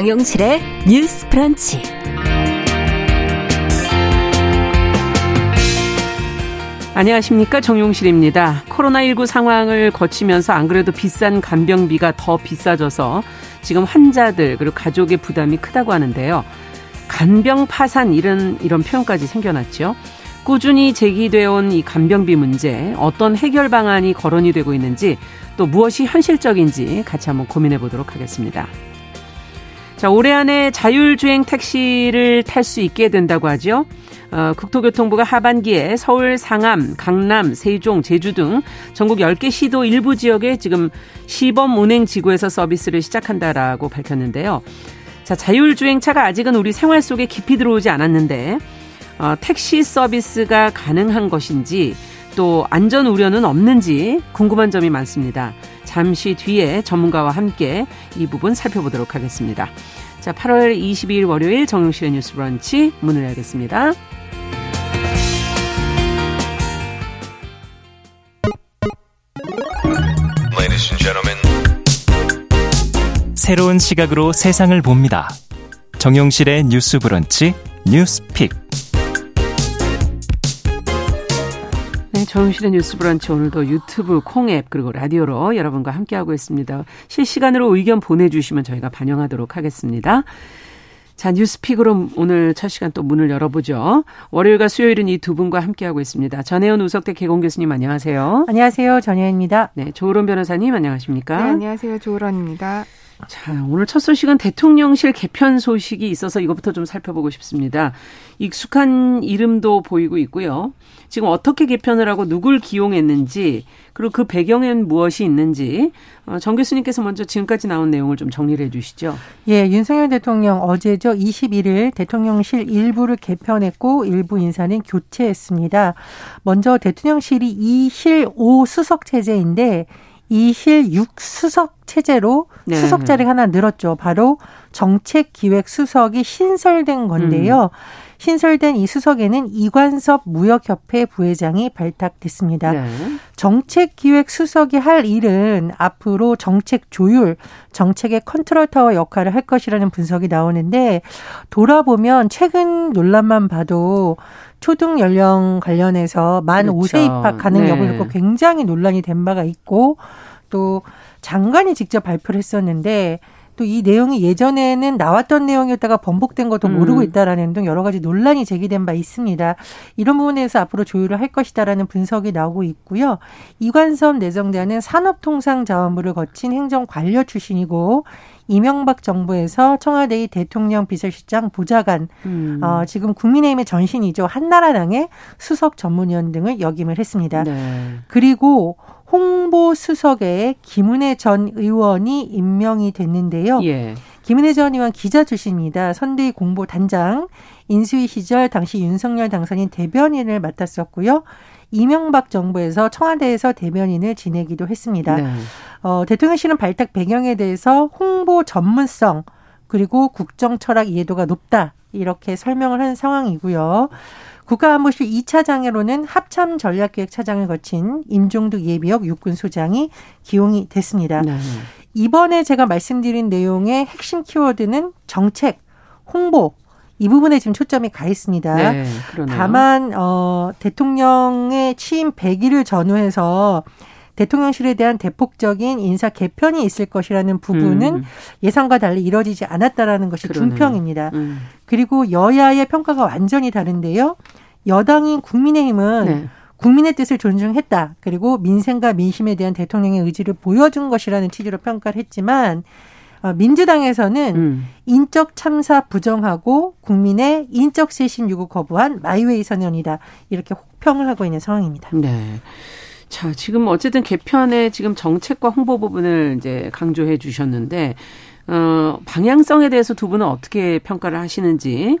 정용실의 뉴스 프런치. 안녕하십니까 정용실입니다. 코로나19 상황을 거치면서 안 그래도 비싼 간병비가 더 비싸져서 지금 환자들 그리고 가족의 부담이 크다고 하는데요. 간병 파산 이런 이런 표현까지 생겨났죠. 꾸준히 제기되어 온 이 간병비 문제 어떤 해결 방안이 거론이 되고 있는지 또 무엇이 현실적인지 같이 한번 고민해 보도록 하겠습니다. 자, 올해 안에 자율주행 택시를 탈 수 있게 된다고 하죠. 어, 국토교통부가 하반기에 서울, 상암, 강남, 세종, 제주 등 전국 10개 시도 일부 지역에 지금 시범 운행 지구에서 서비스를 시작한다라고 밝혔는데요. 자, 자율주행차가 아직은 우리 생활 속에 깊이 들어오지 않았는데 어, 택시 서비스가 가능한 것인지 또 안전 우려는 없는지 궁금한 점이 많습니다. 잠시 뒤에 전문가와 함께 이 부분 살펴보도록 하겠습니다. 자, 8월 22일 월요일 정용실의 뉴스 브런치 문을 열겠습니다. 새로운 시각으로 세상을 봅니다. 정용실의 뉴스 브런치 뉴스 픽. 네, 정용실의 뉴스 브런치 오늘도 유튜브 콩앱 그리고 라디오로 여러분과 함께하고 있습니다. 실시간으로 의견 보내주시면 저희가 반영하도록 하겠습니다. 자, 뉴스픽으로 오늘 첫 시간 또 문을 열어보죠. 월요일과 수요일은 이 두 분과 함께하고 있습니다. 전혜연 우석대 개공 교수님 안녕하세요. 안녕하세요. 전혜연입니다. 네, 조으론 변호사님 안녕하십니까? 네, 안녕하세요. 조으론입니다. 자, 오늘 첫 소식은 대통령실 개편 소식이 있어서 이것부터 좀 살펴보고 싶습니다. 익숙한 이름도 보이고 있고요. 지금 어떻게 개편을 하고 누굴 기용했는지 그리고 그 배경엔 무엇이 있는지 어, 정 교수님께서 먼저 지금까지 나온 내용을 좀 정리를 해 주시죠. 예, 윤석열 대통령 어제죠. 21일 대통령실 일부를 개편했고 일부 인사는 교체했습니다. 먼저 대통령실이 2실 5 수석 체제인데 2실 6 수석 체제로 네. 수석 자리가 하나 늘었죠. 바로 정책기획 수석이 신설된 건데요. 음. 신설된 이 수석에는 이관섭 무역협회 부회장이 발탁됐습니다. 네. 정책기획 수석이 할 일은 앞으로 정책 조율, 정책의 컨트롤 타워 역할을 할 것이라는 분석이 나오는데 돌아보면 최근 논란만 봐도 초등 연령 관련해서 만 그렇죠. 5세 입학 가능 네. 여부를 놓고 굉장히 논란이 된 바가 있고 또 장관이 직접 발표를 했었는데 또 이 내용이 예전에는 나왔던 내용이었다가 번복된 것도 음. 모르고 있다라는 등 여러 가지 논란이 제기된 바 있습니다. 이런 부분에서 앞으로 조율을 할 것이다라는 분석이 나오고 있고요. 이관섭 내정자는 산업통상자원부를 거친 행정관료 출신이고 이명박 정부에서 청와대의 대통령 비서실장 보좌관, 음. 어, 지금 국민의힘의 전신이죠. 한나라당의 수석 전문위원 등을 역임을 했습니다. 네. 그리고 홍보 수석에 김은혜 전 의원이 임명이 됐는데요. 예. 김은혜 전 의원 기자 출신입니다. 선대위 공보 단장, 인수위 시절 당시 윤석열 당선인 대변인을 맡았었고요. 이명박 정부에서 청와대에서 대변인을 지내기도 했습니다. 네. 어, 대통령실은 발탁 배경에 대해서 홍보 전문성 그리고 국정 철학 이해도가 높다 이렇게 설명을 한 상황이고요. 국가안보실 2차 장애로는 합참 전략기획 차장을 거친 임종득 예비역 육군 소장이 기용이 됐습니다. 네. 이번에 제가 말씀드린 내용의 핵심 키워드는 정책, 홍보, 이 부분에 지금 초점이 가 있습니다. 네, 다만 어 대통령의 취임 100일을 전후해서 대통령실에 대한 대폭적인 인사 개편이 있을 것이라는 부분은 음. 예상과 달리 이뤄지지 않았다라는 것이 그러네요. 중평입니다. 음. 그리고 여야의 평가가 완전히 다른데요. 여당인 국민의힘은 네. 국민의 뜻을 존중했다. 그리고 민생과 민심에 대한 대통령의 의지를 보여준 것이라는 취지로 평가를 했지만 어, 민주당에서는 음. 인적 참사 부정하고 국민의 인적 쇄신 요구 거부한 마이웨이 선언이다. 이렇게 혹평을 하고 있는 상황입니다. 네. 자, 지금 어쨌든 개편의 지금 정책과 홍보 부분을 이제 강조해 주셨는데, 어, 방향성에 대해서 두 분은 어떻게 평가를 하시는지,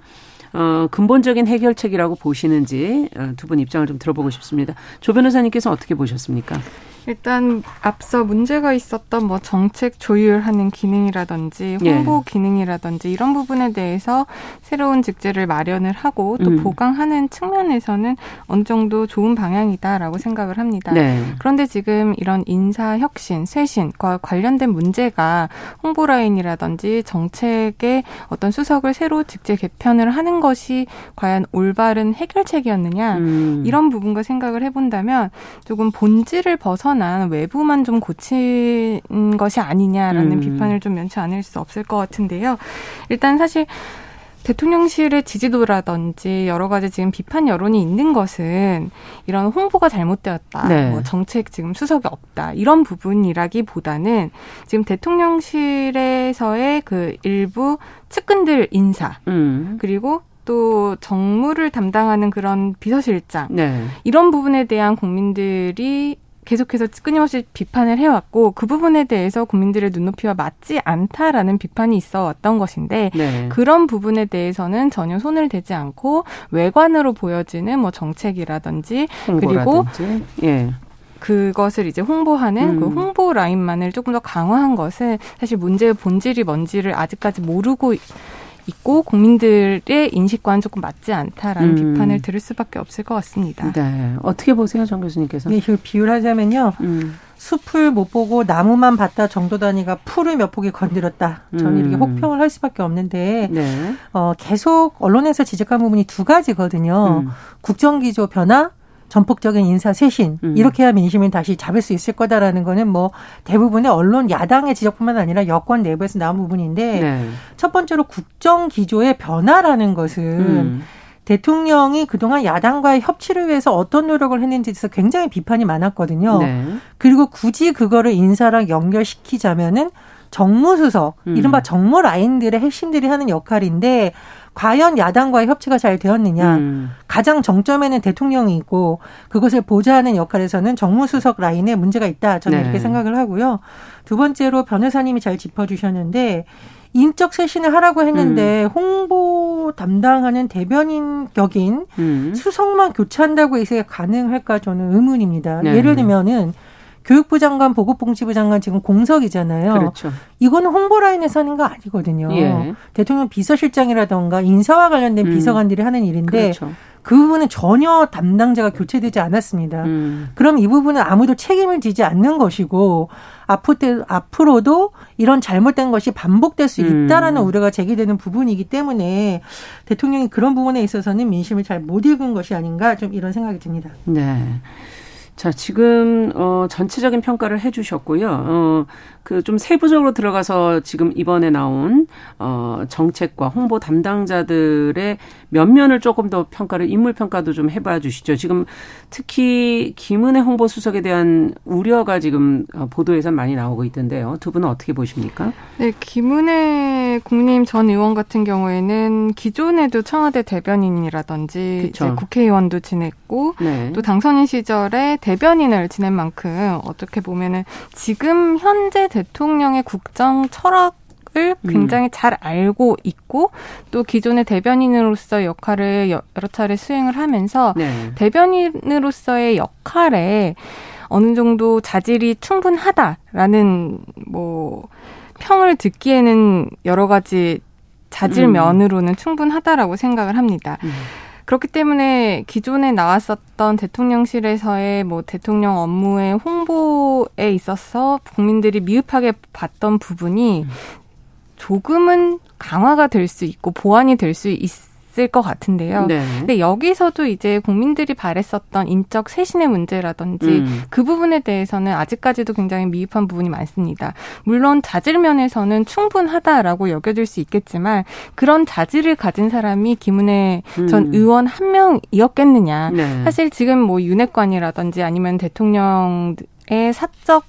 어, 근본적인 해결책이라고 보시는지 어, 두분 입장을 좀 들어보고 싶습니다. 조 변호사님께서 어떻게 보셨습니까? 일단 앞서 문제가 있었던 뭐 정책 조율하는 기능이라든지 홍보 예. 기능이라든지 이런 부분에 대해서 새로운 직제를 마련을 하고 또 음. 보강하는 측면에서는 어느 정도 좋은 방향이다라고 생각을 합니다. 네. 그런데 지금 이런 인사 혁신, 쇄신과 관련된 문제가 홍보 라인이라든지 정책의 어떤 수석을 새로 직제 개편을 하는 것이 과연 올바른 해결책이었느냐 음. 이런 부분과 생각을 해본다면 조금 본질을 벗어나 벗어난 외부만 좀 고친 것이 아니냐라는 음. 비판을 좀 면치 않을 수 없을 것 같은데요. 일단 사실 대통령실의 지지도라든지 여러 가지 지금 비판 여론이 있는 것은 이런 홍보가 잘못되었다. 네. 뭐 정책 지금 수석이 없다. 이런 부분이라기보다는 지금 대통령실에서의 그 일부 측근들 인사 음. 그리고 또 정무를 담당하는 그런 비서실장 네. 이런 부분에 대한 국민들이 계속해서 끊임없이 비판을 해왔고 그 부분에 대해서 국민들의 눈높이와 맞지 않다라는 비판이 있어 왔던 것인데 네. 그런 부분에 대해서는 전혀 손을 대지 않고 외관으로 보여지는 뭐 정책이라든지 그리고 예. 그것을 이제 홍보하는 그 음. 그 홍보 라인만을 조금 더 강화한 것은 사실 문제의 본질이 뭔지를 아직까지 모르고 있고 국민들의 인식과는 조금 맞지 않다라는 음. 비판을 들을 수밖에 없을 것 같습니다. 네. 어떻게 보세요, 정 교수님께서? 네, 비유를 하자면요. 음. 숲을 못 보고 나무만 봤다 정도 단위가 풀을 몇 폭이 건드렸다. 저는 음. 이렇게 혹평을 할 수밖에 없는데 네. 어, 계속 언론에서 지적한 부분이 두 가지거든요. 음. 국정기조 변화 전폭적인 인사 쇄신 음. 이렇게 해야 민심을 다시 잡을 수 있을 거다라는 거는 뭐 대부분의 언론 야당의 지적뿐만 아니라 여권 내부에서 나온 부분인데 네. 첫 번째로 국정 기조의 변화라는 것은 음. 대통령이 그동안 야당과의 협치를 위해서 어떤 노력을 했는지에 대해서 굉장히 비판이 많았거든요. 네. 그리고 굳이 그거를 인사랑 연결시키자면은 정무수석, 음. 이른바 정무 라인들의 핵심들이 하는 역할인데 과연 야당과의 협치가 잘 되었느냐. 음. 가장 정점에는 대통령이 있고 그것을 보좌하는 역할에서는 정무수석 라인에 문제가 있다. 저는 네. 이렇게 생각을 하고요. 두 번째로 변호사님이 잘 짚어주셨는데 인적 쇄신을 하라고 했는데 음. 홍보 담당하는 대변인 격인 음. 수석만 교체한다고 이게 가능할까 저는 의문입니다. 네. 예를 들면은 교육부 장관, 보건복지부 장관 지금 공석이잖아요. 그렇죠. 이거는 홍보 라인에서 하는 거 아니거든요. 예. 대통령 비서실장이라던가 인사와 관련된 음. 비서관들이 하는 일인데 그렇죠. 그 부분은 전혀 담당자가 교체되지 않았습니다. 음. 그럼 이 부분은 아무도 책임을 지지 않는 것이고 앞으로 도 이런 잘못된 것이 반복될 수 음. 있다라는 음. 우려가 제기되는 부분이기 때문에 대통령이 그런 부분에 있어서는 민심을 잘 못 읽은 것이 아닌가 좀 이런 생각이 듭니다. 네. 자, 지금 어 전체적인 평가를 해 주셨고요. 어 그 좀 세부적으로 들어가서 지금 이번에 나온 어 정책과 홍보 담당자들의 면면을 조금 더 평가를 인물 평가도 좀 해봐 주시죠. 지금 특히 김은혜 홍보 수석에 대한 우려가 지금 어, 보도에서 많이 나오고 있던데요. 두 분은 어떻게 보십니까? 네, 김은혜 국민의힘 전 의원 같은 경우에는 기존에도 청와대 대변인이라든지 국회의원도 지냈고 네. 또 당선인 시절에 대변인을 지낸 만큼 어떻게 보면은 지금 현재 대 통령의 국정 철학 을 음. 굉장히 음. 잘 알고 있고 또 기존의 대변인으로서 역할을 여러 차례 수행을 하면서 네. 대변인으로서의 역할에 어느 정도 자질이 충분하다라는 뭐 평을 듣기에는 여러 가지 자질 음. 면으로는 충분하다라고 생각을 합니다. 음. 그렇기 때문에 기존에 나왔었던 대통령실에서의 뭐 대통령 업무의 홍보에 있어서 국민들이 미흡하게 봤던 부분이 음. 조금은 강화가 될 수 있고 보완이 될 수 있. 을 것 같은데요. 네. 근데 여기서도 이제 국민들이 바랬었던 인적 쇄신의 문제라든지 음. 그 부분에 대해서는 아직까지도 굉장히 미흡한 부분이 많습니다. 물론 자질 면에서는 충분하다라고 여겨질 수 있겠지만 그런 자질을 가진 사람이 김은혜 음. 전 의원 한 명이었겠느냐. 네. 사실 지금 뭐 윤핵관이라든지 아니면 대통령 의 사적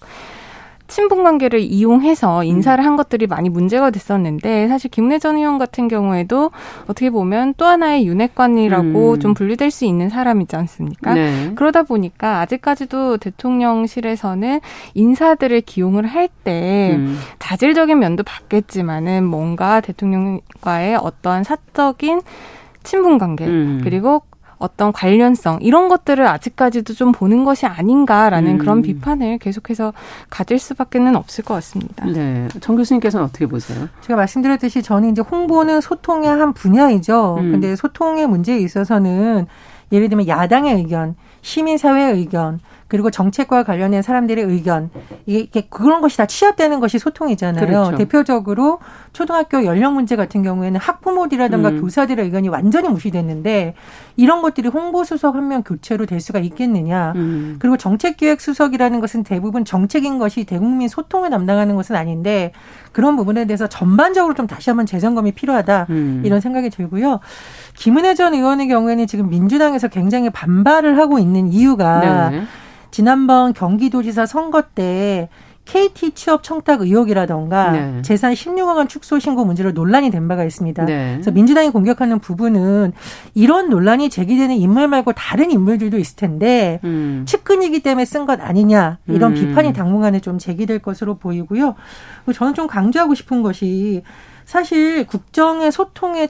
친분 관계를 이용해서 인사를 한 것들이 많이 문제가 됐었는데 사실 김내 전 의원 같은 경우에도 어떻게 보면 또 하나의 윤핵관이라고 음. 좀 분류될 수 있는 사람이지 않습니까? 네. 그러다 보니까 아직까지도 대통령실에서는 인사들을 기용을 할때 음. 자질적인 면도 받겠지만은 뭔가 대통령과의 어떠한 사적인 친분 관계 음. 그리고 어떤 관련성 이런 것들을 아직까지도 좀 보는 것이 아닌가라는 음. 그런 비판을 계속해서 가질 수밖에는 없을 것 같습니다. 네, 정 교수님께서는 어떻게 보세요? 제가 말씀드렸듯이 저는 이제 홍보는 소통의 한 분야이죠. 음. 근데 소통의 문제에 있어서는 예를 들면 야당의 의견, 시민사회의 의견, 그리고 정책과 관련된 사람들의 의견 이게 그런 것이 다 취합되는 것이 소통이잖아요. 그렇죠. 대표적으로 초등학교 연령 문제 같은 경우에는 학부모들이라든가 음. 교사들의 의견이 완전히 무시됐는데 이런 것들이 홍보 수석 한 명 교체로 될 수가 있겠느냐. 음. 그리고 정책 기획 수석이라는 것은 대부분 정책인 것이 대국민 소통을 담당하는 것은 아닌데 그런 부분에 대해서 전반적으로 좀 다시 한번 재점검이 필요하다 음. 이런 생각이 들고요. 김은혜 전 의원의 경우에는 지금 민주당에서 굉장히 반발을 하고 있는 이유가 네. 지난번 경기도지사 선거 때 KT 취업 청탁 의혹이라던가 네. 재산 16억 원 축소 신고 문제로 논란이 된 바가 있습니다. 네. 그래서 민주당이 공격하는 부분은 이런 논란이 제기되는 인물 말고 다른 인물들도 있을 텐데 음. 측근이기 때문에 쓴 것 아니냐 이런 음. 비판이 당분간에 좀 제기될 것으로 보이고요. 저는 좀 강조하고 싶은 것이 사실 국정의 소통의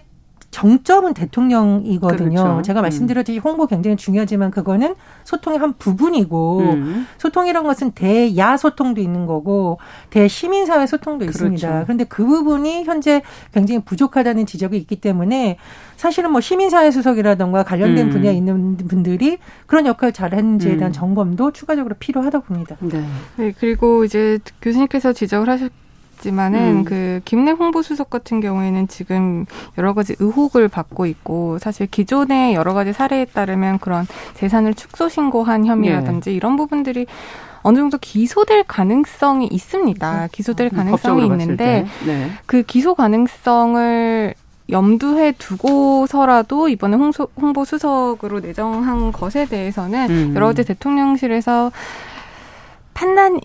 정점은 대통령이거든요. 그렇죠. 제가 음. 말씀드렸듯이 홍보 굉장히 중요하지만 그거는 소통의 한 부분이고 음. 소통이란 것은 대야 소통도 있는 거고 대시민사회 소통도 그렇죠. 있습니다. 그런데 그 부분이 현재 굉장히 부족하다는 지적이 있기 때문에 사실은 뭐 시민사회 수석이라던가 관련된 음. 분야에 있는 분들이 그런 역할을 잘했는지에 대한 음. 점검도 추가적으로 필요하다고 봅니다. 네. 네. 그리고 이제 교수님께서 지적을 하셨 있지만은 음. 그 김내 홍보수석 같은 경우에는 지금 여러 가지 의혹을 받고 있고 사실 기존의 여러 가지 사례에 따르면 그런 재산을 축소 신고한 혐의라든지 예. 이런 부분들이 어느 정도 기소될 가능성이 있습니다. 기소될 음, 가능성이 있는데 네. 그 기소 가능성을 염두에 두고서라도 이번에 홍소, 홍보 수석으로 내정한 것에 대해서는 음. 여러 가지 대통령실에서 판단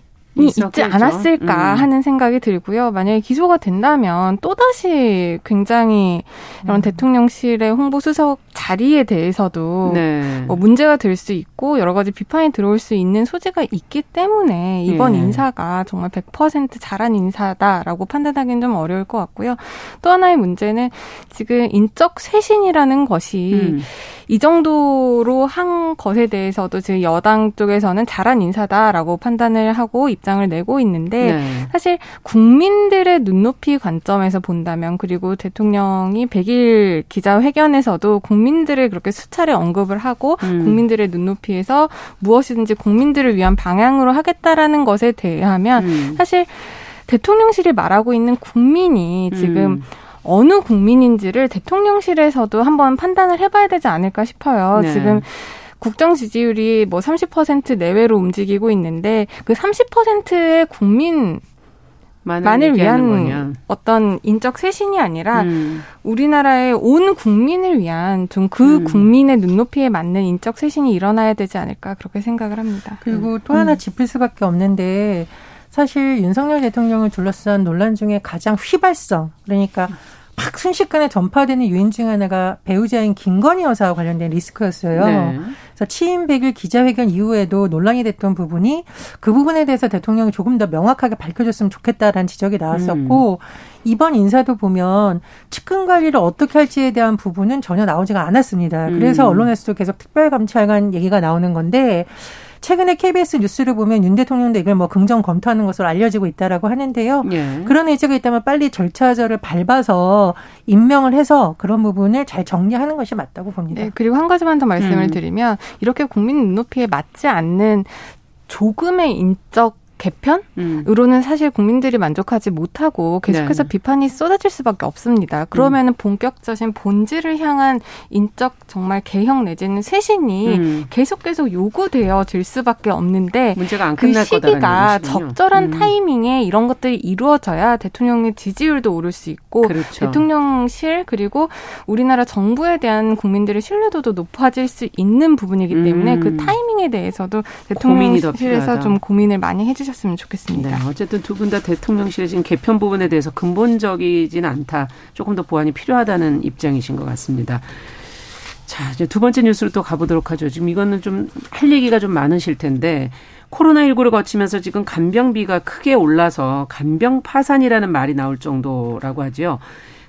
있지 않았을까 음. 하는 생각이 들고요. 만약에 기소가 된다면 또다시 굉장히 이런 음. 대통령실의 홍보수석 자리에 대해서도 네. 뭐 문제가 될 수 있고 여러 가지 비판이 들어올 수 있는 소지가 있기 때문에 이번 네. 인사가 정말 100% 잘한 인사다라고 판단하기는 좀 어려울 것 같고요. 또 하나의 문제는 지금 인적 쇄신이라는 것이 음. 이 정도로 한 것에 대해서도 지금 여당 쪽에서는 잘한 인사다라고 판단을 하고 입장 을 내고 있는데 네. 사실 국민들의 눈높이 관점에서 본다면 그리고 대통령이 백일 기자회견에서도 국민들을 그렇게 수차례 언급을 하고 음. 국민들의 눈높이에서 무엇이든지 국민들을 위한 방향으로 하겠다라는 것에 대하면 음. 사실 대통령실이 말하고 있는 국민이 지금 음. 어느 국민인지를 대통령실에서도 한번 판단을 해봐야 되지 않을까 싶어요. 네. 지금 국정 지지율이 뭐 30% 내외로 움직이고 있는데 그 30%의 국민 만을 위한 거냐. 어떤 인적 쇄신이 아니라 음. 우리나라의 온 국민을 위한 좀그 음. 국민의 눈높이에 맞는 인적 쇄신이 일어나야 되지 않을까 그렇게 생각을 합니다. 그리고 음. 또 하나 짚을 수밖에 없는데 사실 윤석열 대통령을 둘러싼 논란 중에 가장 휘발성 그러니까 막 순식간에 전파되는 유인 중 하나가 배우자인 김건희 여사와 관련된 리스크였어요. 네. 그래서 취임 100일 기자회견 이후에도 논란이 됐던 부분이 그 부분에 대해서 대통령이 조금 더 명확하게 밝혀줬으면 좋겠다라는 지적이 나왔었고 음. 이번 인사도 보면 측근 관리를 어떻게 할지에 대한 부분은 전혀 나오지가 않았습니다. 그래서 음. 언론에서도 계속 특별감찰관 얘기가 나오는 건데 최근에 KBS 뉴스를 보면 윤 대통령도 이걸 뭐 긍정 검토하는 것으로 알려지고 있다라고 하는데요. 예. 그런 의지가 있다면 빨리 절차절을 밟아서 임명을 해서 그런 부분을 잘 정리하는 것이 맞다고 봅니다. 네, 그리고 한 가지만 더 말씀을 음. 드리면 이렇게 국민 눈높이에 맞지 않는 조금의 인적 개편으로는 음. 사실 국민들이 만족하지 못하고 계속해서 네. 비판이 쏟아질 수밖에 없습니다. 그러면은 음. 본격적인 본질을 향한 인적 정말 개혁 내지는 쇄신이 음. 계속 계속 요구되어질 수밖에 없는데 문제가 안그 시기가 적절한 음. 타이밍에 이런 것들이 이루어져야 대통령의 지지율도 오를 수 있고 그렇죠. 대통령실 그리고 우리나라 정부에 대한 국민들의 신뢰도도 높아질 수 있는 부분이기 때문에 그 음. 타이밍에 대해서도 대통령실에서 좀 고민을 많이 해주셨. 해주셨으면 좋겠습니다. 네, 어쨌든 두 분 다 대통령실의 지금 개편 부분에 대해서 근본적이진 않다. 조금 더 보완이 필요하다는 입장이신 것 같습니다. 자, 이제 두 번째 뉴스로 또 가보도록 하죠. 지금 이거는 좀 할 얘기가 좀 많으실 텐데 코로나19를 거치면서 지금 간병비가 크게 올라서 간병 파산이라는 말이 나올 정도라고 하죠.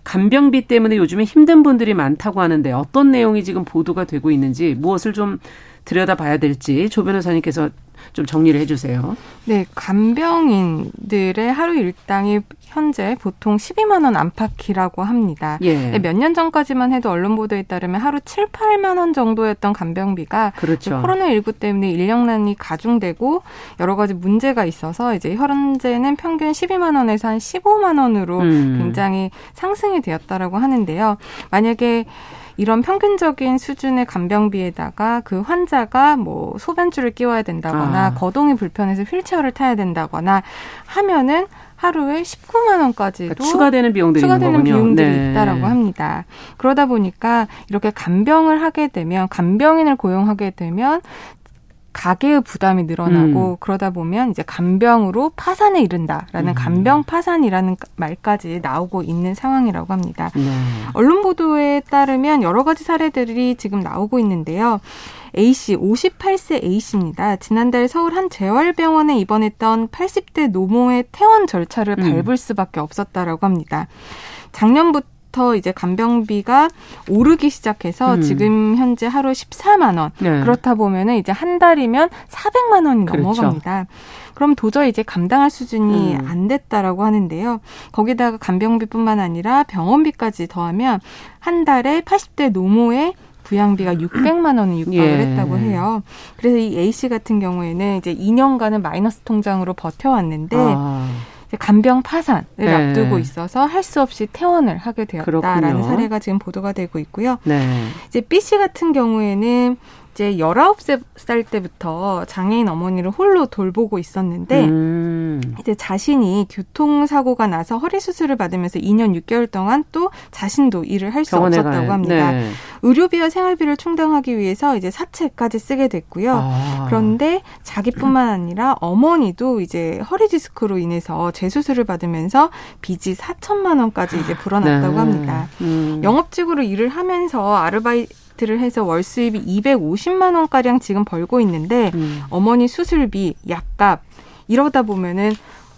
간병비 때문에 요즘에 힘든 분들이 많다고 하는데 어떤 내용이 지금 보도가 되고 있는지 무엇을 좀 들여다봐야 될지 조 변호사님께서 좀 정리를 해주세요. 네, 간병인들의 하루 일당이 현재 보통 12만 원 안팎이라고 합니다. 예. 네, 몇년 전까지만 해도 언론 보도에 따르면 하루 7, 8만 원 정도였던 간병비가 그렇죠. 코로나19 때문에 인력난이 가중되고 여러 가지 문제가 있어서 이제 현재는 평균 12만 원에서 한 15만 원으로 음. 굉장히 상승이 되었다라고 하는데요. 만약에 이런 평균적인 수준의 간병비에다가 그 환자가 뭐 소변줄을 끼워야 된다거나 아. 거동이 불편해서 휠체어를 타야 된다거나 하면은 하루에 19만 원까지도 그러니까 추가되는 비용들이 추가되는 비용들이 네. 있다라고 합니다. 그러다 보니까 이렇게 간병을 하게 되면 간병인을 고용하게 되면 가계의 부담이 늘어나고 음. 그러다 보면 이제 간병으로 파산에 이른다라는 음. 간병 파산이라는 말까지 나오고 있는 상황이라고 합니다. 네. 언론 보도에 따르면 여러 가지 사례들이 지금 나오고 있는데요. A씨, 58세 A씨입니다. 지난달 서울 한 재활병원에 입원했던 80대 노모의 퇴원 절차를 음. 밟을 수밖에 없었다라고 합니다. 작년부터 부터 이제 간병비가 오르기 시작해서 음. 지금 현재 하루 14만 원. 네. 그렇다 보면은 이제 한 달이면 400만 원이 그렇죠. 넘어갑니다. 그럼 도저히 이제 감당할 수준이 음. 안 됐다라고 하는데요. 거기다가 간병비뿐만 아니라 병원비까지 더하면 한 달에 80대 노모의 부양비가 600만 원을 육박을 예. 했다고 해요. 그래서 이 A 씨 같은 경우에는 이제 2년간은 마이너스 통장으로 버텨왔는데 아. 간병 파산을 네. 앞두고 있어서 할 수 없이 퇴원을 하게 되었다라는 그렇군요. 사례가 지금 보도가 되고 있고요. 네. 이제 B 씨 같은 경우에는 이제 19살 때부터 장애인 어머니를 홀로 돌보고 있었는데 음. 이제 자신이 교통사고가 나서 허리 수술을 받으면서 2년 6개월 동안 또 자신도 일을 할 수 없었다고 가요. 합니다. 네. 의료비와 생활비를 충당하기 위해서 이제 사채까지 쓰게 됐고요. 아. 그런데 자기뿐만 아니라 어머니도 이제 허리 디스크로 인해서 재수술을 받으면서 빚이 4천만 원까지 이제 불어났다고 네. 합니다. 음. 영업직으로 일을 하면서 아르바이트 아르바이트를 해서 월 수입이 250만 원 가량 지금 벌고 있는데 음. 어머니 수술비, 약값 이러다 보면은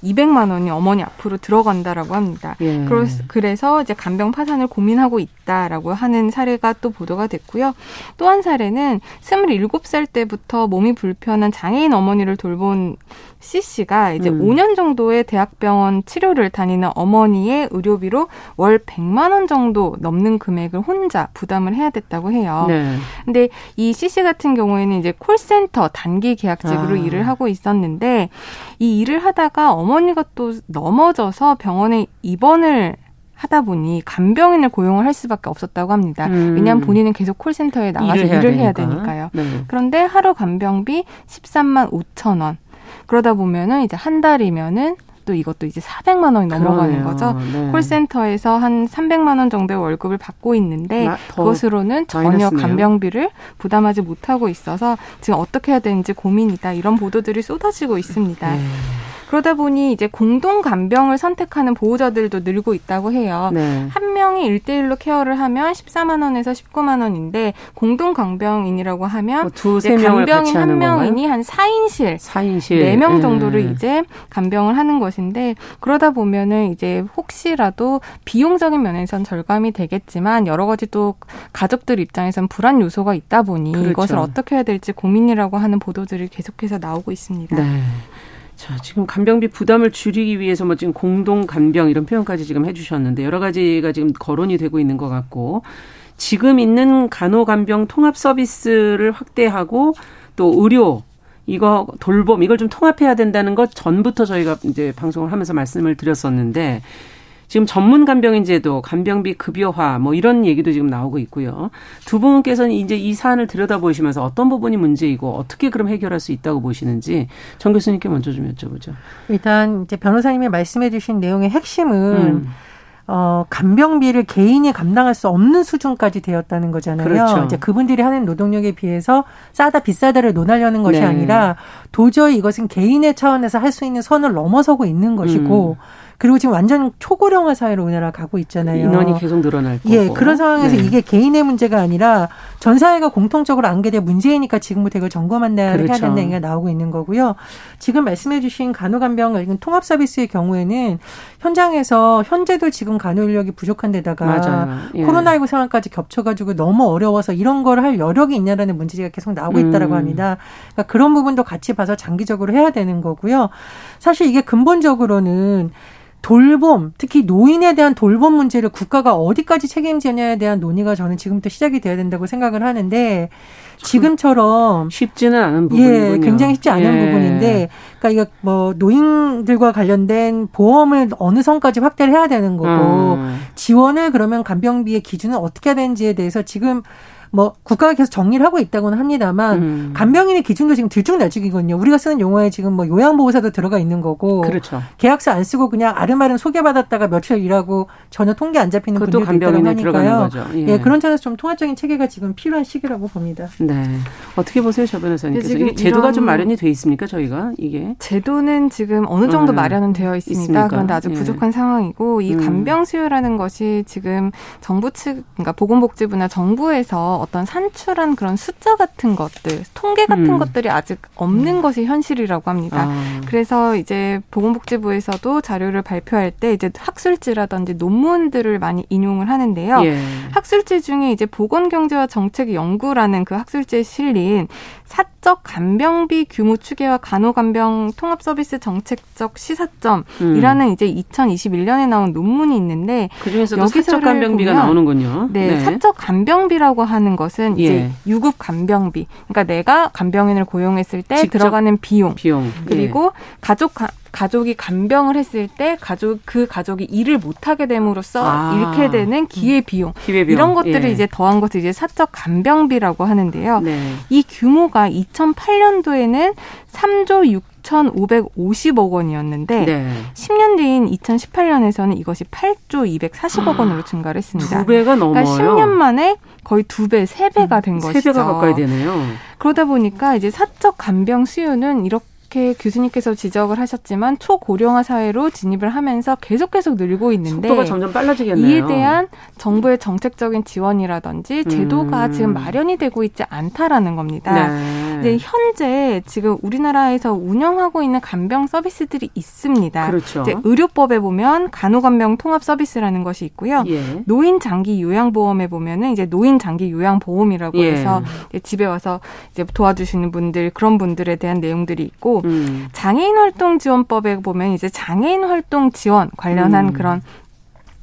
200만 원이 어머니 앞으로 들어간다라고 합니다. 예. 그래서 이제 간병 파산을 고민하고 있다라고 하는 사례가 또 보도가 됐고요. 또 한 사례는 27살 때부터 몸이 불편한 장애인 어머니를 돌본 C 씨가 이제 음. 5년 정도의 대학병원 치료를 다니는 어머니의 의료비로 월 100만 원 정도 넘는 금액을 혼자 부담을 해야 됐다고 해요. 네. 근데 이 C 씨 같은 경우에는 이제 콜센터 단기 계약직으로 아. 일을 하고 있었는데 이 일을 하다가 어머니가 또 넘어져서 병원에 입원을 하다 보니 간병인을 고용을 할 수밖에 없었다고 합니다. 음. 왜냐하면 본인은 계속 콜센터에 나가서 일을 해야, 일을 해야 되니까요. 네. 그런데 하루 간병비 13만 5천 원. 그러다 보면은 이제 한 달이면은 또 이것도 이제 400만 원이 넘어가는 그러네요. 거죠. 네. 콜센터에서 한 300만 원 정도의 월급을 받고 있는데 그것으로는 전혀. 간병비를 부담하지 못하고 있어서 지금 어떻게 해야 되는지 고민이다. 이런 보도들이 쏟아지고 있습니다. 네. 그러다 보니 이제 공동 간병을 선택하는 보호자들도 늘고 있다고 해요. 네. 한 명이 일대일로 케어를 하면 14만 원에서 19만 원인데 공동 간병인이라고 하면 뭐 두세 명을 간병인 한 명이니 한 4인실, 4인실 4명 음. 정도를 음. 이제 간병을 하는 것인데 그러다 보면은 이제 혹시라도 비용적인 면에선 절감이 되겠지만 여러 가지 또 가족들 입장에선 불안 요소가 있다 보니 그렇죠. 이것을 어떻게 해야 될지 고민이라고 하는 보도들이 계속해서 나오고 있습니다. 네. 자, 지금 간병비 부담을 줄이기 위해서 뭐 지금 공동 간병 이런 표현까지 지금 해주셨는데 여러 가지가 지금 거론이 되고 있는 것 같고 지금 있는 간호간병 통합 서비스를 확대하고 또 의료 이거 돌봄 이걸 좀 통합해야 된다는 것 전부터 저희가 이제 방송을 하면서 말씀을 드렸었는데 지금 전문 간병인 제도, 간병비 급여화 뭐 이런 얘기도 지금 나오고 있고요. 두 분께서는 이제 이 사안을 들여다보시면서 어떤 부분이 문제이고 어떻게 그럼 해결할 수 있다고 보시는지 정 교수님께 먼저 좀 여쭤보죠. 일단 이제 변호사님이 말씀해 주신 내용의 핵심은 음. 어, 간병비를 개인이 감당할 수 없는 수준까지 되었다는 거잖아요. 그렇죠. 이제 그분들이 하는 노동력에 비해서 싸다 비싸다를 논하려는 것이 네. 아니라 도저히 이것은 개인의 차원에서 할 수 있는 선을 넘어서고 있는 것이고 음. 그리고 지금 완전 초고령화 사회로 우리나라 가고 있잖아요. 인원이 계속 늘어날 거고. 예, 그런 상황에서 네. 이게 개인의 문제가 아니라 전 사회가 공통적으로 안게 될 문제이니까 지금부터 이걸 점검한다 그렇죠. 해야 된다 얘기가 나오고 있는 거고요. 지금 말씀해 주신 간호간병 통합 서비스의 경우에는 현장에서 현재도 지금 간호 인력이 부족한 데다가 예. 코로나19 상황까지 겹쳐가지고 너무 어려워서 이런 걸 할 여력이 있냐라는 문제가 계속 나오고 있다라고 음. 합니다. 그러니까 그런 부분도 같이 봐서 장기적으로 해야 되는 거고요. 사실 이게 근본적으로는 돌봄, 특히 노인에 대한 돌봄 문제를 국가가 어디까지 책임지냐에 대한 논의가 저는 지금부터 시작이 돼야 된다고 생각을 하는데 지금처럼 쉽지는 않은 부분이군요. 예, 굉장히 쉽지 않은 예. 부분인데 그러니까 이거 뭐 노인들과 관련된 보험을 어느 선까지 확대를 해야 되는 거고 음. 지원을 그러면 간병비의 기준은 어떻게 해야 되는지에 대해서 지금 뭐 국가가 계속 정리를 하고 있다고는 합니다만 음. 간병인의 기준도 지금 들쭉날쭉이거든요. 우리가 쓰는 용어에 지금 뭐 요양보호사도 들어가 있는 거고 그렇죠. 계약서 안 쓰고 그냥 아름아름 소개받았다가 며칠 일하고 전혀 통계 안 잡히는 분들도 있다고 하니까요. 예. 예. 그런 점에서 좀 통합적인 체계가 지금 필요한 시기라고 봅니다. 네. 어떻게 보세요, 저 변호사님께서? 지금 제도가 좀 마련이 돼 있습니까, 저희가 이게? 제도는 지금 어느 정도 음. 마련은 되어 있습니다. 있습니까? 그런데 아주 예. 부족한 예. 상황이고 이 음. 간병 수요라는 것이 지금 정부 측, 그러니까 보건복지부나 정부에서 어떤 산출한 그런 숫자 같은 것들, 통계 같은 음. 것들이 아직 없는 음. 것이 현실이라고 합니다. 아. 그래서 이제 보건복지부에서도 자료를 발표할 때 이제 학술지라든지 논문들을 많이 인용을 하는데요. 예. 학술지 중에 이제 보건경제와 정책 연구라는 그 학술지에 실린 사적 간병비 규모 추계와 간호간병 통합 서비스 정책적 시사점이라는 음. 이제 2021년에 나온 논문이 있는데 그중에서도 사적 간병비가 나오는군요. 네, 네, 사적 간병비라고 하는 것은 예. 이제 유급 간병비. 그러니까 내가 간병인을 고용했을 때 들어가는 비용, 비용. 그리고 예. 가족 가족이 간병을 했을 때 가족 그 가족이 일을 못 하게 됨으로써 아. 잃게 되는 기회 비용. 기회 비용. 이런 것들을 예. 이제 더한 것을 이제 사적 간병비라고 하는데요. 네. 이 규모가 2008년도에는 3조 6,550억 원이었는데 네. 10년 뒤인 2018년에서는 이것이 8조 240억 원으로 증가를 했습니다. 두 배가 넘어요. 그러니까 10년 만에 거의 두 배, 세 배가 된 음, 것이죠. 세 배가 가까이 되네요. 그러다 보니까 이제 사적 간병 수요는 이렇게 이렇게 교수님께서 지적을 하셨지만 초고령화 사회로 진입을 하면서 계속 계속 늘고 있는데 속도가 점점 빨라지겠네요. 이에 대한 정부의 정책적인 지원이라든지 제도가 음. 지금 마련이 되고 있지 않다라는 겁니다. 네. 이제 현재 지금 우리나라에서 운영하고 있는 간병 서비스들이 있습니다. 그렇죠. 이제 의료법에 보면 간호간병 통합 서비스라는 것이 있고요. 예. 노인 장기 요양 보험에 보면은 이제 노인 장기 요양 보험이라고 예. 해서 집에 와서 이제 도와주시는 분들 그런 분들에 대한 내용들이 있고 음. 장애인 활동 지원법에 보면 이제 장애인 활동 지원 관련한 음. 그런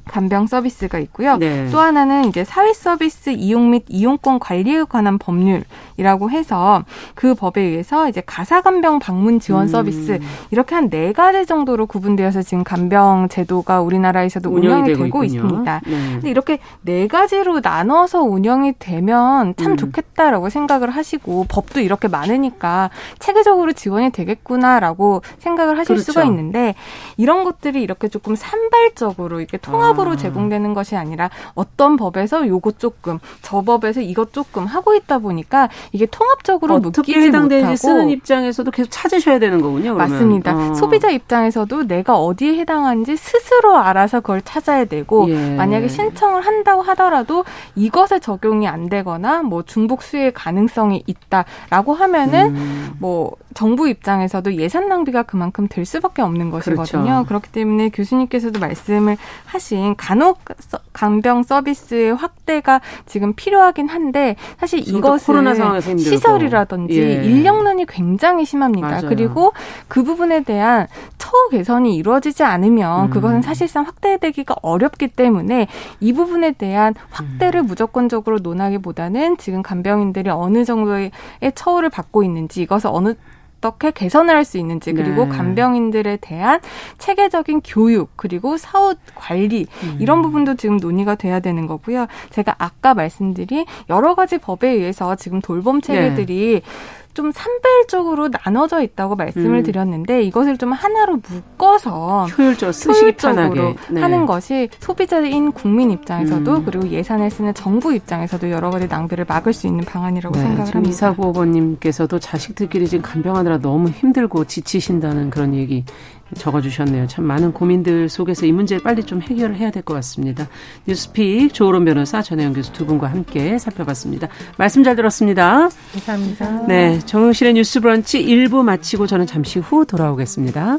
간병 서비스가 있고요. 네. 또 하나는 이제 사회 서비스 이용 및 이용권 관리에 관한 법률이라고 해서 그 법에 의해서 이제 가사 간병 방문 지원 음. 서비스 이렇게 한 네 가지 정도로 구분되어서 지금 간병 제도가 우리나라에서도 운영이, 운영이 되고, 되고 있습니다. 네. 근데 이렇게 네 가지로 나눠서 운영이 되면 참 음. 좋겠다라고 생각을 하시고 법도 이렇게 많으니까 체계적으로 지원이 되겠구나라고 생각을 하실 그렇죠. 수가 있는데 이런 것들이 이렇게 조금 산발적으로 이렇게 통합 통합으로 아. 제공되는 것이 아니라 어떤 법에서 요거 조금 저 법에서 이것 조금 하고 있다 보니까 이게 통합적으로 묶이지 해당되는지 쓰는 입장에서도 계속 찾으셔야 되는 거군요. 그러면. 맞습니다. 어. 소비자 입장에서도 내가 어디에 해당하는지 스스로 알아서 그걸 찾아야 되고 예. 만약에 신청을 한다고 하더라도 이것에 적용이 안 되거나 뭐 중복 수혜 가능성이 있다라고 하면은 음. 뭐 정부 입장에서도 예산 낭비가 그만큼 될 수밖에 없는 것이거든요. 그렇죠. 그렇기 때문에 교수님께서도 말씀을 하신 간혹 간병 서비스의 확대가 지금 필요하긴 한데 사실 이것은 시설이라든지 예. 인력난이 굉장히 심합니다. 맞아요. 그리고 그 부분에 대한 처우 개선이 이루어지지 않으면 음. 그것은 사실상 확대되기가 어렵기 때문에 이 부분에 대한 확대를 음. 무조건적으로 논하기보다는 지금 간병인들이 어느 정도의 처우를 받고 있는지 이것을 어느 어떻게 개선을 할 수 있는지 그리고 네. 간병인들에 대한 체계적인 교육 그리고 사후 관리 음. 이런 부분도 지금 논의가 돼야 되는 거고요. 제가 아까 말씀드린 여러 가지 법에 의해서 지금 돌봄 체계들이 네. 좀 산발적으로 나눠져 있다고 말씀을 음. 드렸는데 이것을 좀 하나로 묶어서 효율적, 편하게 네. 하는 것이 소비자인 국민 입장에서도 음. 그리고 예산을 쓰는 정부 입장에서도 여러 가지 낭비를 막을 수 있는 방안이라고 네, 생각을 합니다. 이사구 어머님께서도 자식들끼리 지금 간병하느라 너무 힘들고 지치신다는 그런 얘기 적어주셨네요. 참 많은 고민들 속에서 이 문제 빨리 좀 해결을 해야 될 것 같습니다. 뉴스픽 조으론 변호사 전혜영 교수 두 분과 함께 살펴봤습니다. 말씀 잘 들었습니다. 감사합니다. 네, 정용실의 뉴스 브런치 1부 마치고 저는 잠시 후 돌아오겠습니다.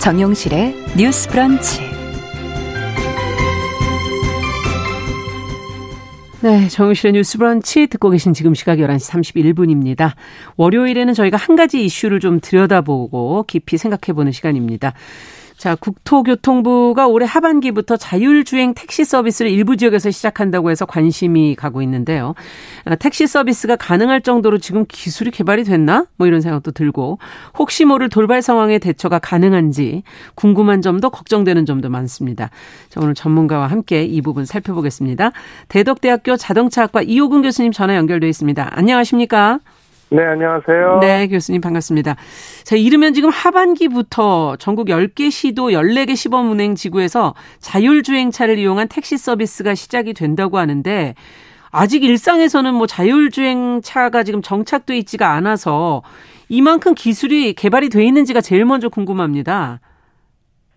정용실의 뉴스 브런치. 네, 정유실의 뉴스 브런치 듣고 계신 지금 시각 11시 31분입니다. 월요일에는 저희가 한 가지 이슈를 좀 들여다보고 깊이 생각해보는 시간입니다. 자, 국토교통부가 올해 하반기부터 자율주행 택시 서비스를 일부 지역에서 시작한다고 해서 관심이 가고 있는데요. 아, 택시 서비스가 가능할 정도로 지금 기술이 개발이 됐나? 뭐 이런 생각도 들고 혹시 모를 돌발 상황에 대처가 가능한지 궁금한 점도 걱정되는 점도 많습니다. 자, 오늘 전문가와 함께 이 부분 살펴보겠습니다. 대덕대학교 자동차학과 이호근 교수님 전화 연결돼 있습니다. 안녕하십니까? 네, 안녕하세요. 네, 교수님 반갑습니다. 자, 이르면 지금 하반기부터 전국 10개 시도 14개 시범 운행 지구에서 자율주행차를 이용한 택시 서비스가 시작이 된다고 하는데 아직 일상에서는 뭐 자율주행차가 지금 정착돼 있지가 않아서 이만큼 기술이 개발이 돼 있는지가 제일 먼저 궁금합니다.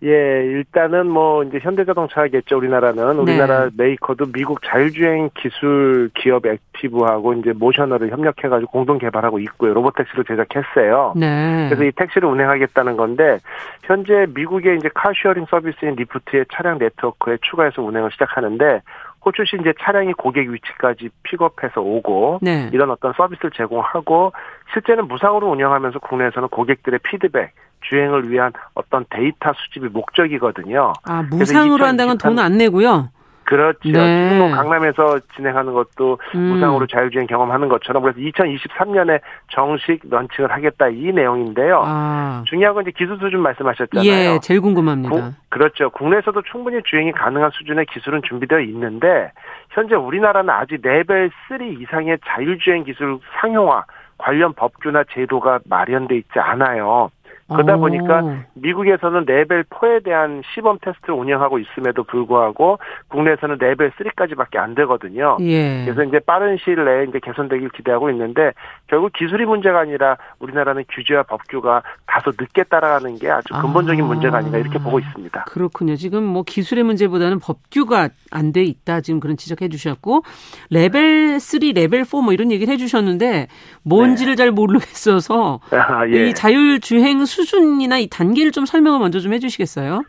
예, 일단은 뭐 이제 현대자동차겠죠. 우리나라는 우리나라 네. 메이커도 미국 자율주행 기술 기업 Aptiv하고 이제 Motional을 협력해가지고 공동 개발하고 있고요. 로보택시를 제작했어요. 네. 그래서 이 택시를 운행하겠다는 건데 현재 미국의 이제 car sharing 서비스인 Lyft의 차량 네트워크에 추가해서 운행을 시작하는데 호출 시 이제 차량이 고객 위치까지 픽업해서 오고 네. 이런 어떤 서비스를 제공하고 실제는 무상으로 운영하면서 국내에서는 고객들의 피드백 주행을 위한 어떤 데이터 수집이 목적이거든요. 아, 무상으로 한다면 돈안 내고요? 그렇죠. 네. 지금 뭐 강남에서 진행하는 것도 음. 무상으로 자율주행 경험하는 것처럼 그래서 2023년에 정식 런칭을 하겠다 이 내용인데요. 아. 중요한 건 이제 기술 수준 말씀하셨잖아요. 예, 제일 궁금합니다. 구, 그렇죠. 국내에서도 충분히 주행이 가능한 수준의 기술은 준비되어 있는데 현재 우리나라는 아직 레벨 3 이상의 자율주행 기술 상용화 관련 법규나 제도가 마련돼 있지 않아요. 그러다 보니까 미국에서는 레벨 4에 대한 시범 테스트를 운영하고 있음에도 불구하고 국내에서는 레벨 3까지밖에 안 되거든요. 예. 그래서 이제 빠른 시일 내에 이제 개선되길 기대하고 있는데 결국 기술이 문제가 아니라 우리나라는 규제와 법규가 다소 늦게 따라가는 게 아주 근본적인 아. 문제가 아닌가 이렇게 보고 있습니다. 그렇군요. 지금 뭐 기술의 문제보다는 법규가 안 돼 있다 지금 그런 지적해 주셨고 레벨 3, 레벨 4 뭐 이런 얘기를 해 주셨는데 뭔지를 네. 잘 모르겠어서 아, 예. 이 자율 주행 수준이나 이 단계를 좀 설명을 먼저 좀 해주시겠어요?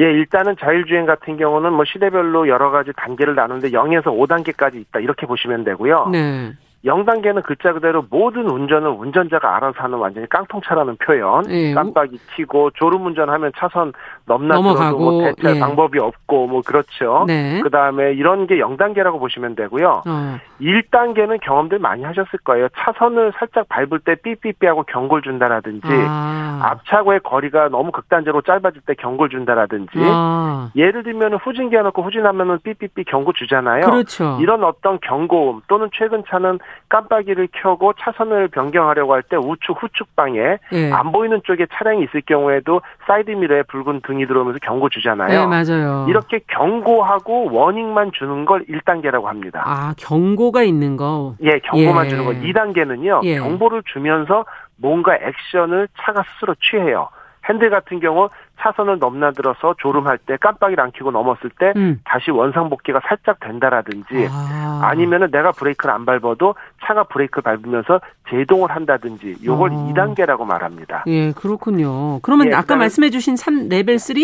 예, 일단은 자율주행 같은 경우는 뭐 시대별로 여러 가지 단계를 나누는데 0에서 5단계까지 있다. 이렇게 보시면 되고요. 네. 0단계는 글자 그대로 모든 운전을 운전자가 알아서 하는 완전히 깡통차라는 표현. 예. 깜빡이 켜고 졸음 운전하면 차선 넘나들어도 뭐 대체 예. 방법이 없고 뭐 그렇죠. 네. 그다음에 이런 게 0단계라고 보시면 되고요. 어. 1단계는 경험들 많이 하셨을 거예요. 차선을 살짝 밟을 때 삐삐삐 하고 경고를 준다라든지 아. 앞차와의 거리가 너무 극단적으로 짧아질 때 경고를 준다라든지 아. 예를 들면 후진기어 놓고 후진하면은 삐삐삐 경고 주잖아요. 그렇죠. 이런 어떤 경고음 또는 최근 차는 깜빡이를 켜고 차선을 변경하려고 할 때 우측 후측 방에 예. 안 보이는 쪽에 차량이 있을 경우에도 사이드 미러에 붉은 등이 들어오면서 경고 주잖아요. 네, 맞아요. 이렇게 경고하고 warning만 주는 걸 1단계라고 합니다. 아, 경고가 있는 거. 예, 경고만 예. 주는 거. 2단계는요. 예. 경보를 주면서 뭔가 액션을 차가 스스로 취해요. 핸들 같은 경우 차선을 넘나들어서 졸음할 때 깜빡이를 안 켜고 넘었을 때 음. 다시 원상복귀가 살짝 된다라든지 아. 니면은 내가 브레이크를 안 밟아도 차가 브레이크를 밟으면서 제동을 한다든지 요걸 어. 2단계라고 말합니다. 예, 그렇군요. 그러면 예, 아까 말씀해 주신 3 레벨 3?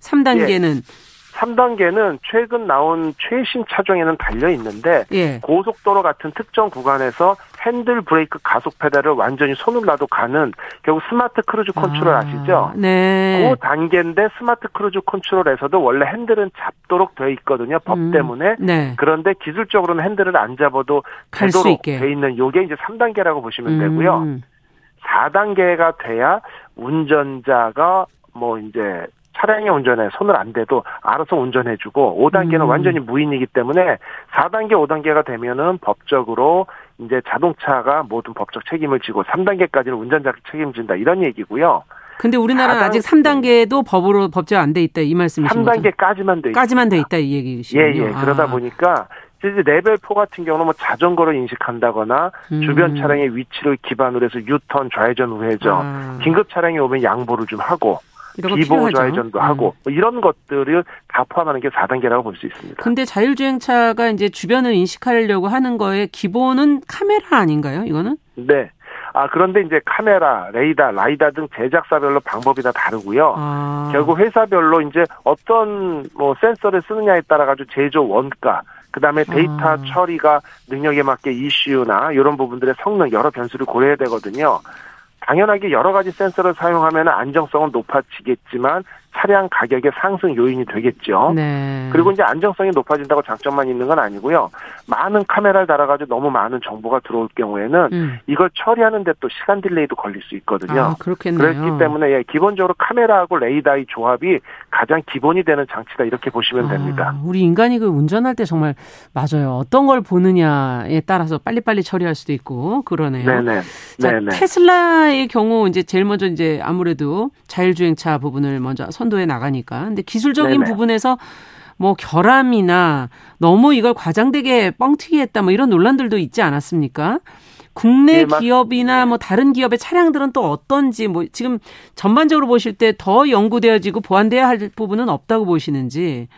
3단계는 예. 3단계는 최근 나온 최신 차종에는 달려 있는데 예. 고속도로 같은 특정 구간에서 핸들 브레이크 가속 페달을 완전히 손을 놔도 가는 결국 smart cruise control 아, 시죠 네. 그 단계인데 smart cruise control에서도 원래 핸들은 잡도록 돼 있거든요. 법 음, 때문에. 네. 그런데 기술적으로는 핸들을 안 잡아도 되도록 돼 있는 요게 이제 3단계라고 보시면 음. 되고요. 4단계가 돼야 운전자가 뭐 이제 차량의 운전에 손을 안 대도 알아서 운전해주고 5단계는 음. 완전히 무인이기 때문에 4단계, 5단계가 되면은 법적으로 이제 자동차가 모든 법적 책임을 지고 3단계까지는 운전자가 책임진다 이런 얘기고요. 근데 우리나라는 4단, 아직 3단계도 법으로 법제화 안돼 있다 이 말씀이신 3단계까지만 돼 있다. 까지만 돼 있다 이 얘기시군요. 예, 예. 그러다 아. 보니까 이제 레벨 4 같은 경우는 뭐 자전거를 인식한다거나 음. 주변 차량의 위치를 기반으로 해서 유턴, 좌회전, 우회전, 아. 긴급 차량이 오면 양보를 좀 하고 비보호 좌회전도 음. 하고 뭐 이런 것들을 다 포함하는 게 4단계라고 볼 수 있습니다. 근데 자율주행차가 이제 주변을 인식하려고 하는 거에 기본은 카메라 아닌가요? 이거는? 네. 아, 그런데 이제 카메라, 레이더, 라이다 등 제작사별로 방법이 다 다르고요. 아. 결국 회사별로 이제 어떤 뭐 센서를 쓰느냐에 따라 가지고 제조 원가, 그 다음에 데이터 아. 처리가 능력에 맞게 이슈나 이런 부분들의 성능 여러 변수를 고려해야 되거든요. 당연하게 여러 가지 센서를 사용하면 안정성은 높아지겠지만 차량 가격의 상승 요인이 되겠죠. 네. 그리고 이제 안정성이 높아진다고 장점만 있는 건 아니고요. 많은 카메라를 달아가지고 너무 많은 정보가 들어올 경우에는 음. 이걸 처리하는데 또 시간 딜레이도 걸릴 수 있거든요. 아, 그렇겠네요. 그렇기 때문에 예, 기본적으로 카메라하고 레이더의 조합이 가장 기본이 되는 장치다 이렇게 보시면 아, 됩니다. 우리 인간이 그 운전할 때 정말 맞아요. 어떤 걸 보느냐에 따라서 빨리빨리 처리할 수도 있고 그러네요. 네네. 자, 네네. 테슬라의 경우 이제 제일 먼저 이제 아무래도 자율주행차 부분을 먼저 선 도해 나가니까. 근데 기술적인 네네. 부분에서 뭐 결함이나 너무 이걸 과장되게 뻥튀기 했다 뭐 이런 논란들도 있지 않았습니까? 국내 네, 기업이나 뭐 다른 기업의 차량들은 또 어떤지 뭐 지금 전반적으로 보실 때 더 연구되어지고 보완돼야 할 부분은 없다고 보시는지.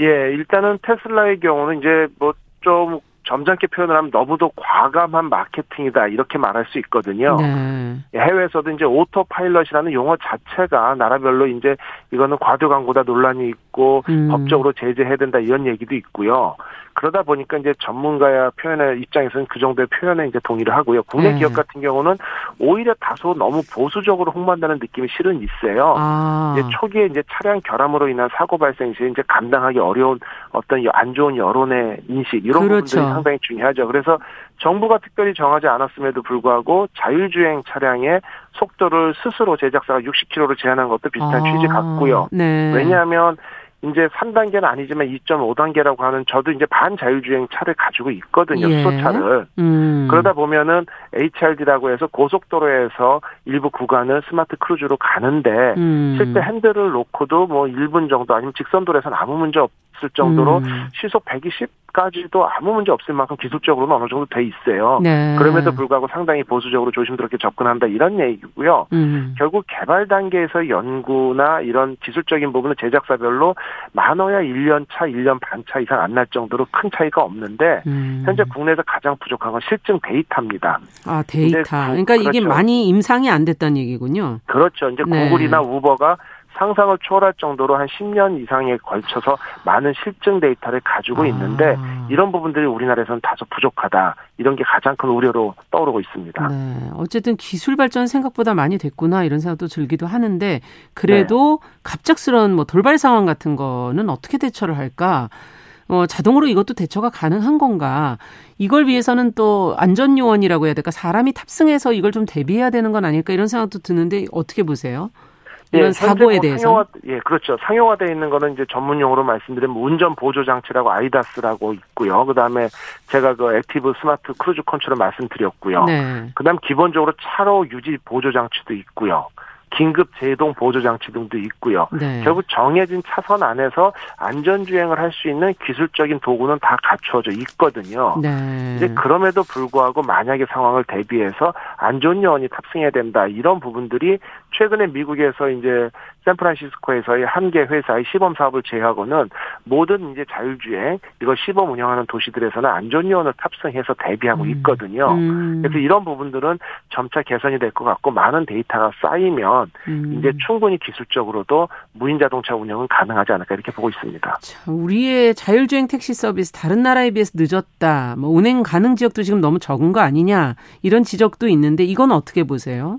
예, 일단은 테슬라의 경우는 이제 뭐 좀 점잖게 표현을 하면 너무도 과감한 마케팅이다 이렇게 말할 수 있거든요. 네. 해외에서도 이제 오토 파일럿이라는 용어 자체가 나라별로 이제 이거는 과도 광고다 논란이 있고 음. 법적으로 제재해야 된다 이런 얘기도 있고요. 그러다 보니까 이제 전문가야 표현의 입장에서는 그 정도의 표현에 이제 동의를 하고요. 국내 네. 기업 같은 경우는 오히려 다소 너무 보수적으로 홍보한다는 느낌이 실은 있어요. 아. 이제 초기에 이제 차량 결함으로 인한 사고 발생 시 이제 감당하기 어려운 어떤 안 좋은 여론의 인식 이런 그렇죠. 부분들이 상당히 중요하죠. 그래서 정부가 특별히 정하지 않았음에도 불구하고 자율주행 차량의 속도를 스스로 제작사가 60km로 제한한 것도 비슷한 아. 취지 같고요. 네. 왜냐하면 이제 3단계는 아니지만 2.5단계라고 하는 저도 이제 반자율주행 차를 가지고 있거든요. 예. 수소차를. 음. 그러다 보면은 HDA라고 해서 고속도로에서 일부 구간을 smart cruise로 가는데 음. 실제 핸들을 놓고도 뭐 1분 정도 아니면 직선도로에서는 아무 문제 없 을 정도로 음. 시속 120 까지도 아무 문제 없을 만큼 기술적으로는 어느 정도 돼 있어요. 네. 그럼에도 불구하고 상당히 보수적으로 조심스럽게 접근한다 이런 얘기고요. 음. 결국 개발 단계에서 연구나 이런 기술적인 부분은 제작사별로 많아야 1년 차, 1년 반 차 이상 안 날 정도로 큰 차이가 없는데 음. 현재 국내에서 가장 부족한 건 실증 데이터입니다. 아 데이터. 그러니까 그렇죠. 이게 많이 임상이 안 됐다는 얘기군요. 그렇죠. 이제 네. 구글이나 우버가 상상을 초월할 정도로 한 10년 이상에 걸쳐서 많은 실증 데이터를 가지고 아. 있는데 이런 부분들이 우리나라에서는 다소 부족하다. 이런 게 가장 큰 우려로 떠오르고 있습니다. 네. 어쨌든 기술 발전 생각보다 많이 됐구나 이런 생각도 들기도 하는데 그래도 네. 갑작스러운 뭐 돌발 상황 같은 거는 어떻게 대처를 할까? 어, 자동으로 이것도 대처가 가능한 건가? 이걸 위해서는 또 안전 요원이라고 해야 될까? 사람이 탑승해서 이걸 좀 대비해야 되는 건 아닐까? 이런 생각도 드는데 어떻게 보세요? 이런 예, 사고에 뭐 대해서 상용화, 예 그렇죠 상용화되어 있는 거는 이제 전문 용어로 말씀드리면 운전 보조 장치라고 ADAS라고 있고요 그다음에 제가 그 active smart cruise control 말씀드렸고요 네. 그다음 기본적으로 차로 유지 보조 장치도 있고요 긴급 제동 보조 장치 등도 있고요. 네. 결국 정해진 차선 안에서 안전 주행을 할 수 있는 기술적인 도구는 다 갖춰져 있거든요. 네. 이제 그럼에도 불구하고 만약의 상황을 대비해서 안전 요원이 탑승해야 된다 이런 부분들이 최근에 미국에서 이제 샌프란시스코에서의 한 개 회사의 시범 사업을 제외하고는 모든 이제 자율주행 이걸 시범 운영하는 도시들에서는 안전요원을 탑승해서 대비하고 음. 있거든요. 음. 그래서 이런 부분들은 점차 개선이 될 것 같고 많은 데이터가 쌓이면 음. 이제 충분히 기술적으로도 무인 자동차 운영은 가능하지 않을까 이렇게 보고 있습니다. 자, 우리의 자율주행 택시 서비스 다른 나라에 비해서 늦었다. 뭐 운행 가능 지역도 지금 너무 적은 거 아니냐 이런 지적도 있는데 이건 어떻게 보세요?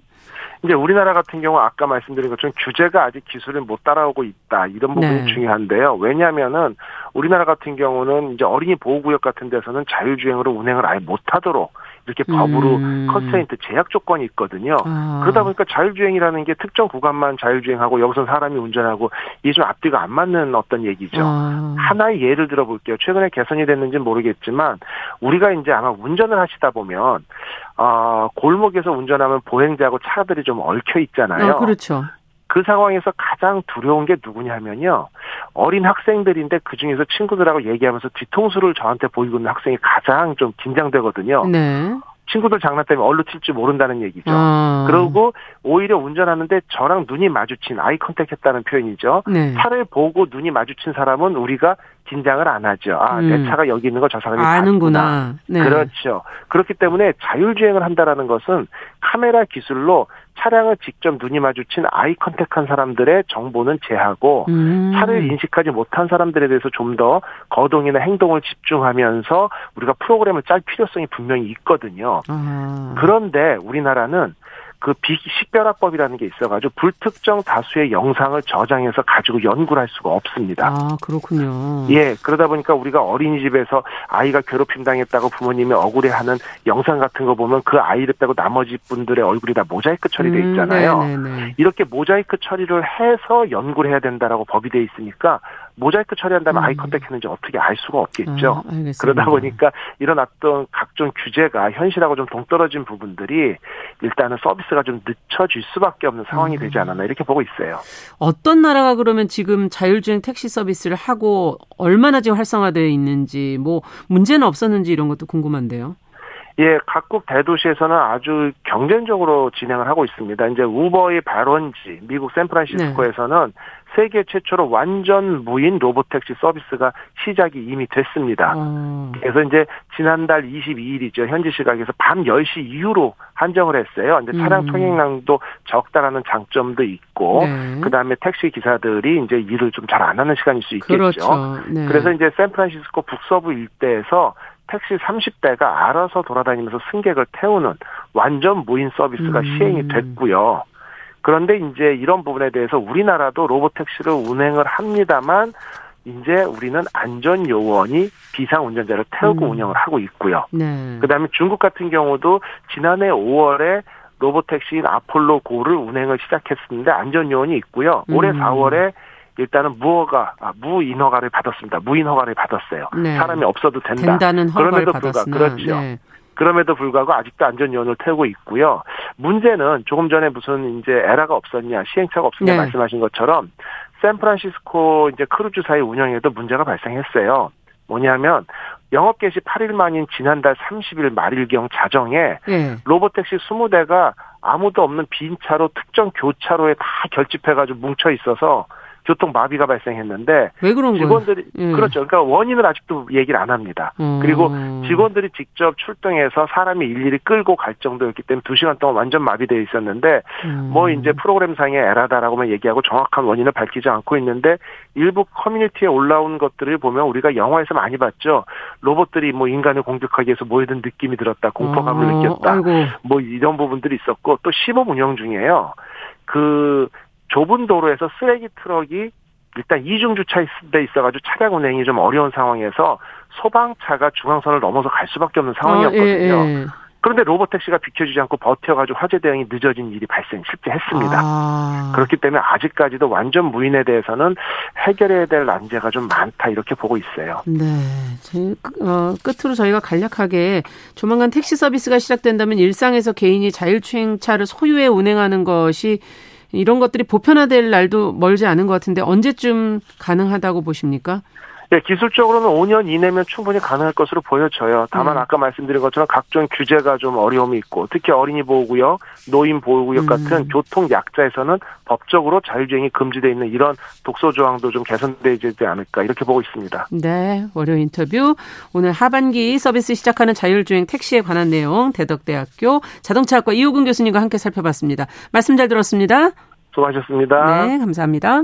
이제 우리나라 같은 경우 아까 말씀드린 것처럼 규제가 아직 기술을 못 따라오고 있다 이런 부분이 네. 중요한데요. 왜냐하면은 우리나라 같은 경우는 이제 어린이 보호구역 같은 데서는 자율주행으로 운행을 아예 못 하도록 이렇게 법으로 음. constraint 제약 조건이 있거든요. 아. 그러다 보니까 자율주행이라는 게 특정 구간만 자율주행하고 여기서 사람이 운전하고 이게 좀 앞뒤가 안 맞는 어떤 얘기죠. 아. 하나의 예를 들어볼게요. 최근에 개선이 됐는지는 모르겠지만 우리가 이제 아마 운전을 하시다 보면 어, 골목에서 운전하면 보행자하고 차들이 좀 얽혀 있잖아요. 아, 그렇죠. 그 상황에서 가장 두려운 게 누구냐면요. 어린 학생들인데 그 중에서 친구들하고 얘기하면서 뒤통수를 저한테 보이고 있는 학생이 가장 좀 긴장되거든요. 네. 친구들 장난 때문에 얼로 튈지 모른다는 얘기죠. 아. 그리고 오히려 운전하는데 저랑 눈이 마주친 아이 컨택 했다는 표현이죠. 네. 차를 보고 눈이 마주친 사람은 우리가 긴장을 안 하죠. 아, 음. 내 차가 여기 있는 거저 사람이 아는구나. 네. 그렇죠. 그렇기 때문에 자율주행을 한다라는 것은 카메라 기술로 차량을 직접 눈이 마주친 아이 컨택한 사람들의 정보는 제하고 음. 차를 인식하지 못한 사람들에 대해서 좀 더 거동이나 행동을 집중하면서 우리가 프로그램을 짤 필요성이 분명히 있거든요. 아. 그런데 우리나라는 그 비식별화법이라는 게 있어가지고 불특정 다수의 영상을 저장해서 가지고 연구를 할 수가 없습니다. 아 그렇군요. 예 그러다 보니까 우리가 어린이집에서 아이가 괴롭힘 당했다고 부모님이 억울해하는 영상 같은 거 보면 그 아이를 빼고 나머지 분들의 얼굴이 다 모자이크 처리돼 음, 있잖아요. 음, 이렇게 모자이크 처리를 해서 연구를 해야 된다라고 법이 돼 있으니까 모자이크 처리한다면 음. 아이 컨택 했는지 어떻게 알 수가 없겠죠. 아, 그러다 보니까 이런 어떤 각종 규제가 현실하고 좀 동떨어진 부분들이 일단은 서비스가 좀 늦춰질 수밖에 없는 상황이 음. 되지 않았나 이렇게 보고 있어요. 어떤 나라가 그러면 지금 자율주행 택시 서비스를 하고 얼마나 지금 활성화되어 있는지 뭐 문제는 없었는지 이런 것도 궁금한데요. 예, 각국 대도시에서는 아주 경쟁적으로 진행을 하고 있습니다. 이제 우버의 발원지 미국 샌프란시스코에서는 네. 세계 최초로 완전 무인 로보택시 서비스가 시작이 이미 됐습니다. 음. 그래서 이제 지난달 22일이죠. 현지 시각에서 밤 10시 이후로 한정을 했어요. 이제 차량 음. 통행량도 적다라는 장점도 있고 네. 그다음에 택시 기사들이 이제 일을 좀 잘 안 하는 시간일 수 있겠죠. 그렇죠. 네. 그래서 이제 샌프란시스코 북서부 일대에서 택시 30대가 알아서 돌아다니면서 승객을 태우는 완전 무인 서비스가 음. 시행이 됐고요. 그런데 이제 이런 부분에 대해서 우리나라도 로보택시를 운행을 합니다만 이제 우리는 안전 요원이 비상 운전자를 태우고 음. 운영을 하고 있고요. 네. 그다음에 중국 같은 경우도 지난해 5월에 로보택시인 아폴로 고를 운행을 시작했습니다. 안전 요원이 있고요. 올해 음. 4월에 일단은 무허가 아, 무인 허가를 받았습니다. 무인 허가를 받았어요. 네. 사람이 없어도 된다. 된다는 허가를 그럼에도 불구하고 그렇죠. 네. 그럼에도 불구하고 아직도 안전요원을 태우고 있고요. 문제는 조금 전에 무슨 이제 error가 없었냐, 시행착오가 없었냐 네. 말씀하신 것처럼 샌프란시스코 이제 크루즈 사의 운영에도 문제가 발생했어요. 뭐냐면 영업 개시 8일 만인 지난달 30일 말일경 자정에 네. 로보택시 20대가 아무도 없는 빈 차로 특정 교차로에 다 결집해가지고 뭉쳐 있어서 교통 마비가 발생했는데 왜 그런 직원들이 음. 그렇죠. 그러니까 원인은 아직도 얘기를 안 합니다. 음. 그리고 직원들이 직접 출동해서 사람이 일일이 끌고 갈 정도였기 때문에 두 시간 동안 완전 마비되어 있었는데 음. 뭐 이제 프로그램상의 error다라고만 얘기하고 정확한 원인을 밝히지 않고 있는데 일부 커뮤니티에 올라온 것들을 보면 우리가 영화에서 많이 봤죠. 로봇들이 뭐 인간을 공격하기 위해서 모이던 느낌이 들었다, 공포감을 어. 느꼈다, 아이고. 뭐 이런 부분들이 있었고 또 시범 운영 중이에요. 그 좁은 도로에서 쓰레기 트럭이 일단 이중 주차돼 있어가지고 차량 운행이 좀 어려운 상황에서 소방차가 중앙선을 넘어서 갈 수밖에 없는 상황이었거든요. 어, 예, 예. 그런데 로봇 택시가 비켜주지 않고 버텨가지고 화재 대응이 늦어진 일이 발생 실제 했습니다. 아. 그렇기 때문에 아직까지도 완전 무인에 대해서는 해결해야 될 난제가 좀 많다 이렇게 보고 있어요. 네. 제, 어, 끝으로 저희가 간략하게 조만간 택시 서비스가 시작된다면 일상에서 개인이 자율주행차를 소유해 운행하는 것이 이런 것들이 보편화될 날도 멀지 않은 것 같은데 언제쯤 가능하다고 보십니까? 네, 기술적으로는 5년 이내면 충분히 가능할 것으로 보여져요. 다만 음. 아까 말씀드린 것처럼 각종 규제가 좀 어려움이 있고 특히 어린이 보호구역, 노인 보호구역 음. 같은 교통 약자에서는 법적으로 자율주행이 금지되어 있는 이런 독소 조항도 좀 개선되지 않을까 이렇게 보고 있습니다. 네, 월요 인터뷰 오늘 하반기 서비스 시작하는 자율주행 택시에 관한 내용 대덕대학교 자동차학과 이호근 교수님과 함께 살펴봤습니다. 말씀 잘 들었습니다. 수고하셨습니다. 네, 감사합니다.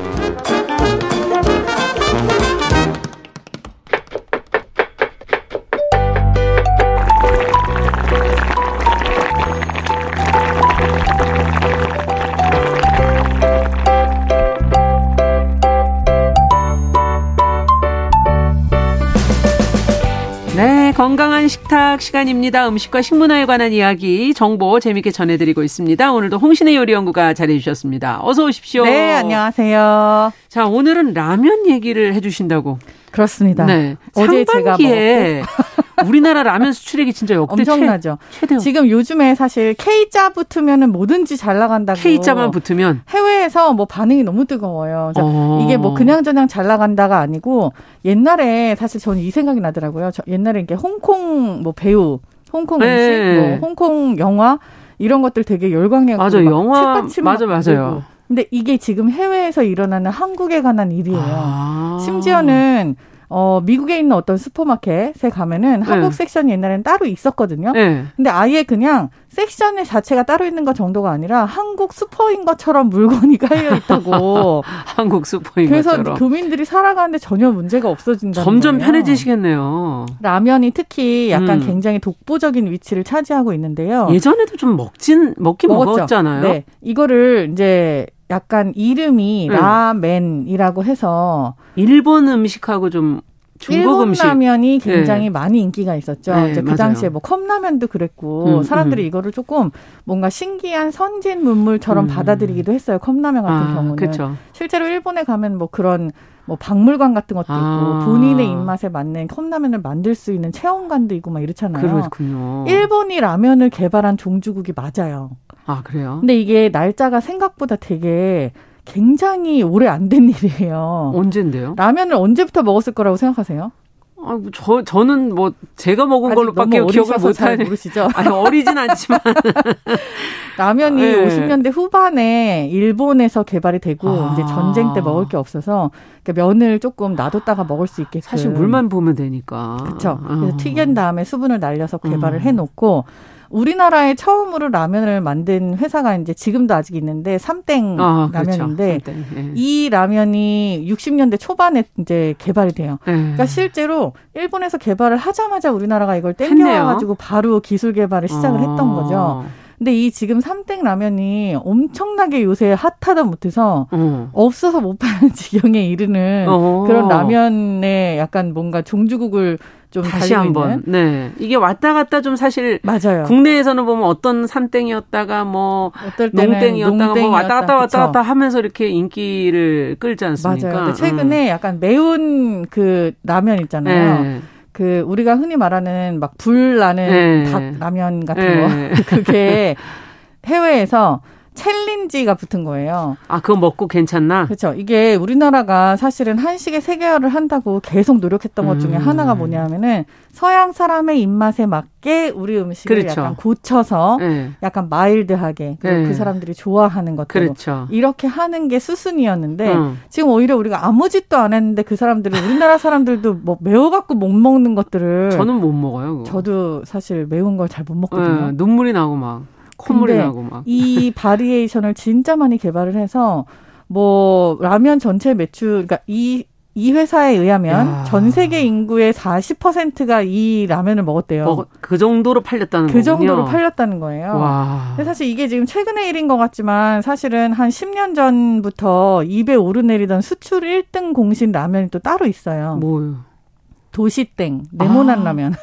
건강한 식탁 시간입니다. 음식과 식문화에 관한 이야기, 정보 재밌게 전해드리고 있습니다. 오늘도 홍신의 요리연구가 자리해주셨습니다. 어서 오십시오. 네, 안녕하세요. 자, 오늘은 라면 얘기를 해주신다고. 그렇습니다. 네. 어제 제가 먹었고. 우리나라 라면 수출액이 진짜 역대 엄청나죠. 최, 대 지금 요즘에 사실 K자 붙으면은 뭐든지 잘 나간다고. K자만 붙으면 해외에서 뭐 반응이 너무 뜨거워요. 어. 이게 뭐 그냥저냥 잘 나간다가 아니고 옛날에 사실 저는 이 생각이 나더라고요. 저 옛날에 이게 홍콩 뭐 배우, 홍콩 음식, 네. 뭐 홍콩 영화 이런 것들 되게 열광해 맞아 영화 맞아 맞아요. 근데 이게 지금 해외에서 일어나는 한국에 관한 일이에요. 아. 심지어는 어, 미국에 있는 어떤 슈퍼마켓에 가면은 네. 한국 섹션이 옛날에는 따로 있었거든요. 네. 근데 아예 그냥 섹션 자체가 따로 있는 것 정도가 아니라 한국 슈퍼인 것처럼 물건이 깔려 있다고. 한국 슈퍼인 그래서 것처럼. 그래서 교민들이 살아가는데 전혀 문제가 없어진다. 점점 거예요. 편해지시겠네요. 라면이 특히 약간 음. 굉장히 독보적인 위치를 차지하고 있는데요. 예전에도 좀 먹진 먹긴 먹었죠. 먹었잖아요. 네. 이거를 이제 약간 이름이 네. 라멘이라고 해서 일본 음식하고 좀 중국 음식 라면이 굉장히 네. 많이 인기가 있었죠. 네, 이제 그 맞아요. 당시에 뭐 컵라면도 그랬고 음, 사람들이 음. 이거를 조금 뭔가 신기한 선진 문물처럼 음. 받아들이기도 했어요. 컵라면 같은 아, 경우는 그쵸. 실제로 일본에 가면 뭐 그런 뭐 박물관 같은 것도 아. 있고 본인의 입맛에 맞는 컵라면을 만들 수 있는 체험관도 있고 막 이렇잖아요. 그렇군요. 일본이 라면을 개발한 종주국이 맞아요. 아, 그래요? 근데 이게 날짜가 생각보다 되게 굉장히 오래 안 된 일이에요. 언젠데요? 라면을 언제부터 먹었을 거라고 생각하세요? 아, 뭐저 저는 뭐 제가 먹은 걸로밖에 기억을 못하는 모르시죠? 아니 어리진 않지만 라면이 네. 50년대 후반에 일본에서 개발이 되고 아. 이제 전쟁 때 먹을 게 없어서 그러니까 면을 조금 놔뒀다가 먹을 수 있게 사실 물만 보면 되니까 그렇죠. 그래서 튀긴 다음에 수분을 날려서 개발을 음. 해놓고 우리나라에 처음으로 라면을 만든 회사가 이제 지금도 아직 있는데 삼땡 아, 그렇죠. 라면인데 그렇죠. 네. 이 라면이 60년대 초반에 이제 개발이 돼요. 네. 그러니까 실제로 일본에서 개발을 하자마자 우리나라가 이걸 땡겨가지고 바로 기술 개발을 시작을 어. 했던 거죠. 근데 이 지금 삼땡 라면이 엄청나게 요새 핫하다 못해서 어. 없어서 못 파는 지경에 이르는 어. 그런 라면에 약간 뭔가 종주국을 좀 다시 한번 네 이게 왔다 갔다 좀 사실 맞아요. 국내에서는 보면 어떤 삼땡이었다가 뭐 농땡이었다가 뭐 왔다 갔다 왔다 그쵸. 갔다 하면서 이렇게 인기를 끌지 않습니까? 맞아요. 근데 최근에 음. 약간 매운 그 라면 있잖아요. 네. 그 우리가 흔히 말하는 막 불 나는 네. 닭 라면 같은 네. 거 그게 해외에서 챌린지가 붙은 거예요. 아, 그거 먹고 괜찮나? 그렇죠. 이게 우리나라가 사실은 한식의 세계화를 한다고 계속 노력했던 것 중에 음. 하나가 뭐냐면은 서양 사람의 입맛에 맞게 우리 음식을 그렇죠. 약간 고쳐서 네. 약간 마일드하게 그리고 네. 그 사람들이 좋아하는 것들 그렇죠. 이렇게 하는 게 수순이었는데 음. 지금 오히려 우리가 아무 짓도 안 했는데 그 사람들은 우리나라 사람들도 뭐 매워갖고 못 먹는 것들을 저는 못 먹어요. 그거. 저도 사실 매운 걸 잘 못 먹거든요. 네, 눈물이 나고 막. 콧물이 나고 막. 이 바리에이션을 진짜 많이 개발을 해서 뭐 라면 전체 매출 그러니까 이이 회사에 의하면 야. 전 세계 인구의 40%가 이 라면을 먹었대요. 먹, 그 정도로 팔렸다는 그 거군요. 정도로 팔렸다는 거예요. 와. 사실 이게 지금 최근의 일인 것 같지만 사실은 한 10년 전부터 입에 오르내리던 수출 1등 공신 라면이 또 따로 있어요. 뭐요? 도시땡, 네모난 아. 라면.